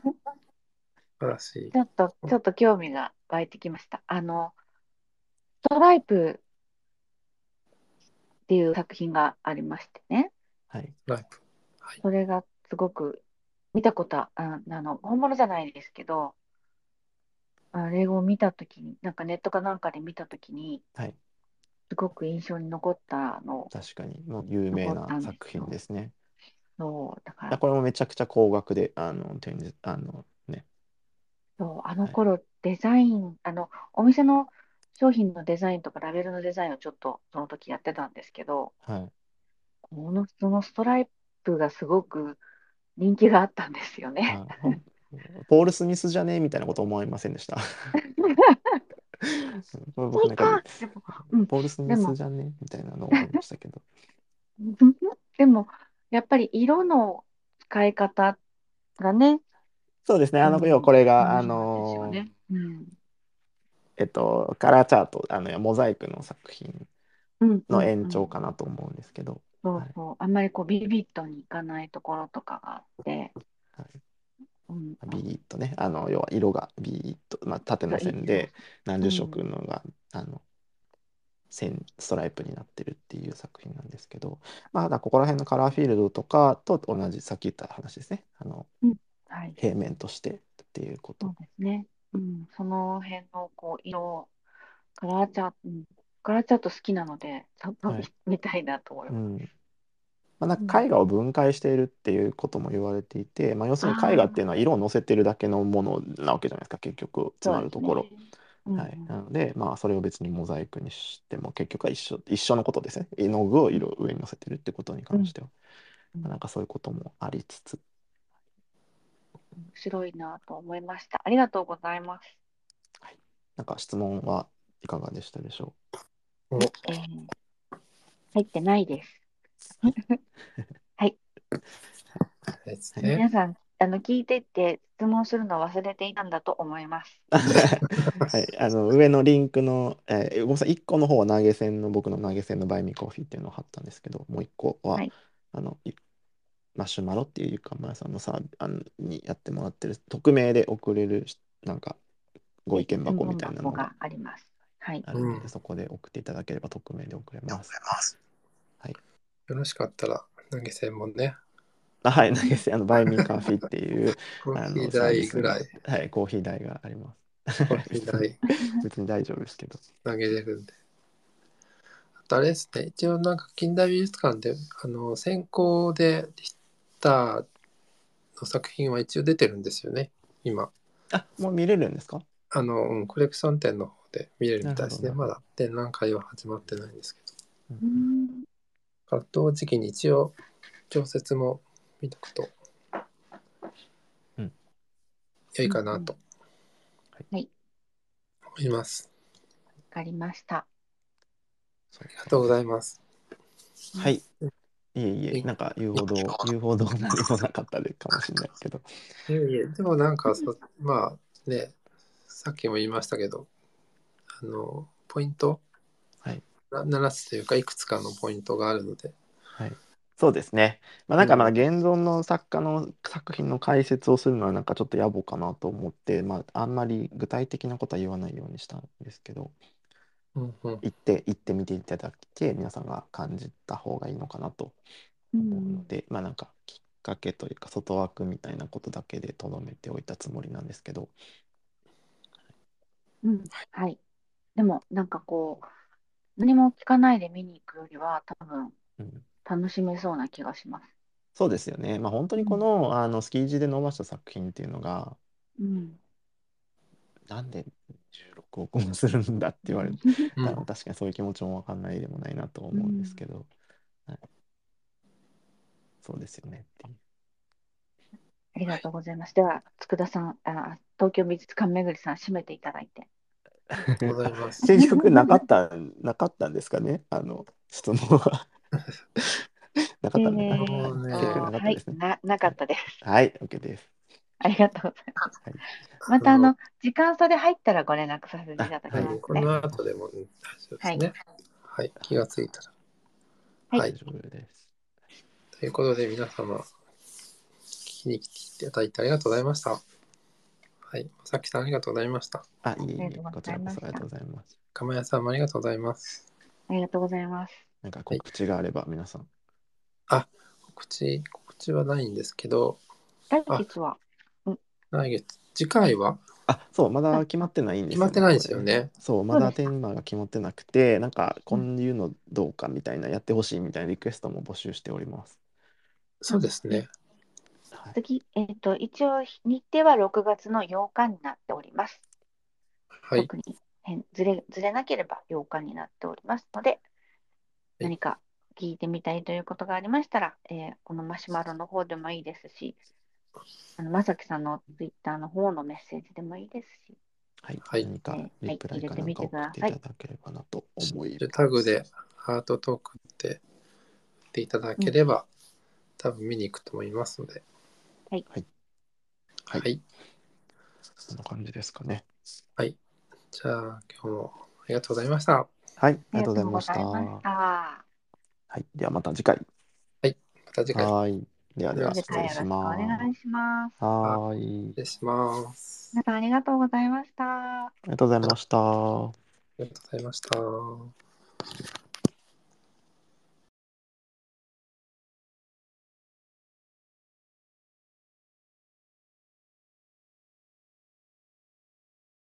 晴らしいち。ょっと、ちょっと興味が湧いてきました。あの、ストライプっていう作品がありましてね。はい。ライプ。はい。それがすごく見たことあ、ああの、本物じゃないですけど、あれを見たときに、なんかネットかなんかで見たときに、はい。すごく印象に残ったの確かに、もう有名な作品ですね。そう、だから、これもめちゃくちゃ高額で、あの、展示、あのね、そう、あの頃デザイン、あの、お店の商品のデザインとかラベルのデザインをちょっとその時やってたんですけど、はい。この、そのストライプがすごく人気があったんですよね。あポール・スミスじゃね？えみたいなこと思いませんでした？僕なんかポール・スミスじゃね？えみたいなの思いましたけど。でも、やっぱり色の使い方がね、そうですね。あの、うん要はこれが、あの、ね。うん。えっと、カラーチャート、あの、モザイクの作品うんの延長うんかなと思うんですけど、はいそうそう。あんまりこうビビッとにいかないところとかがあって、ビーッとね、あの、要は色がビーッと、まあ、縦の線で何十色のが、あの、線、ストライプになってるっていう作品なんですけど、まあ、だここら辺のカラーフィールドとかと同じ、さっき言った話ですね。あの、はい。平面としてっていうこそうと。ですね。うん。その辺のこう色、カラーチャート、うん、カラーチャート好きなので、ちょっとはい見たいなと思いうます。ん。まあ、なんか絵画を分解しているっていうことも言われていて、まあ、要するに絵画っていうのは色を乗せてるだけのものなわけじゃないですか、結局、つまるところ。はい、なので、まあ、それを別にモザイクにしても結局は一緒一緒のことですね。絵の具を色上に乗せてるってことに関しては。うん。まあなんかそういうこともありつつ、面白いなと思いました。ありがとうございます。なんか質問はいかがでしたでしょおえー。入ってないです。ですね。皆さん、あの聞い。てて質問するの忘れてい。たんだと思い。ます。はい、あの上のリンクの、えーごめんなさい、1個の方は投げ銭の僕の投げ銭のバイミーコーヒーってい。うのを貼ったんですけど、もう1個は、はい。あのい。マシュマロってい。うゆかまやさんのさあのにやってもらってる匿名で送れるなんかご意見箱みたい。なのが質問箱があります。はい。あるので、うんそこで送ってい。ただければ匿名で送れます。よろしかったら、投げ銭もね、あはい、投げ銭、あの、バイミーカーフィーっていう、コーヒー代ぐらい、はい、コーヒー代があります。コーヒー代 別に大丈夫ですけど。投げれるんで。あとあれですね、一応なんか近代美術館で、あの、先行でリッターの作品は一応出てるんですよね、今。あ、もう見れるんですか？あの、うん、コレクション展の方で見れるみたいですね。まだ展覧会は始まってないんですけど。うんだから同時期に一応、常設も見とくと、うん良いかなとはい。思います。わかりました。ありがとうございます。はい。いえいえ、なんか言うほど、言うほど何もなかったでかもしれないけど。いえいえ、でもなんかそ、まあね、さっきも言いましたけど、あの、ポイント、はい。な7つというか、いくつかのポイントがあるので、はい。そうですね。まあ、なんかまあうん現存の作家の作品の解説をするのはなんかちょっと野暮かなと思って、まあ、あんまり具体的なことは言わないようにしたんですけど、うんうん、行って行ってみていただいて皆さんが感じた方がいいのかなとう思うんので、まあなんかきっかけというか外枠みたいなことだけでとどめておいたつもりなんですけど、うん、はい。でも、なんかこう、何も聞かないで見に行くよりは、多分、うん楽しめそうな気がします。そうですよね。まあ本当にこの、あのスキージで伸ばした作品っていうのが、うん。なんで16億もするんだって言われたら、確かにそういう気持ちもわかんないでもないなと思うんですけど、はい、そうですよねっていう。ありがとうございます。では、佃さん、あ、東京美術館めぐりさん、締めていただいて。ありがとうございます。結局なかった、なかったんですかね、あの質問は。なかったんだえな。ーはいなかったはいですね。な、なかったです。はい、OK です。ありがとうございます。はいまた、あの、時間差で入ったらご連絡させていただきはいますね。この後でもうん大丈夫ですね。はい、気がついたら。はいはい大丈夫です。ということで、皆様、聞きに来ていただいてありがとうございました。はい、さきさんありがとうございました。あ、いえいえありがとう、ごこちらこざいましたそありがとうございます。かまやさんもありがとうございます。ありがとうございます。なんか告知があれば、皆さん。告知、告知はないんですけど、来月は、来月、次回は？あ、そう、まだ決まってないんです決まってないんですよね。そう、まだテーマが決まってなくて、なんか、こういうのどうかみたいな、やってほしいみたいなリクエストも募集しております。そうですね。はい。次、えっ、と、一応、日程は6月の8日になっております。はい。特に変ずれ、ずれなければ8日になっておりますので、何か聞いてみたいということがありましたら、えーこのマシュマロの方でもいいですし、あの、まさきさんのツイッターの方のメッセージでもいいですし、はい。はい何かはいリプライか入れてみなんか送っててくださいいただければなと思います。タグでハートトークって言っていただければ、多分見に行くと思いますので。はいはいは。はいそんな感じですかね。じゃあ、今日もありがとうございました。はい。ありあがとうございました。りがとうございました。はい。ではまた次回。また次回、はい。ではでは次回よろしくお失礼します。願いします。はーい。失礼します。皆さんありがとうございました。ありがとうございました。ありがとうございました。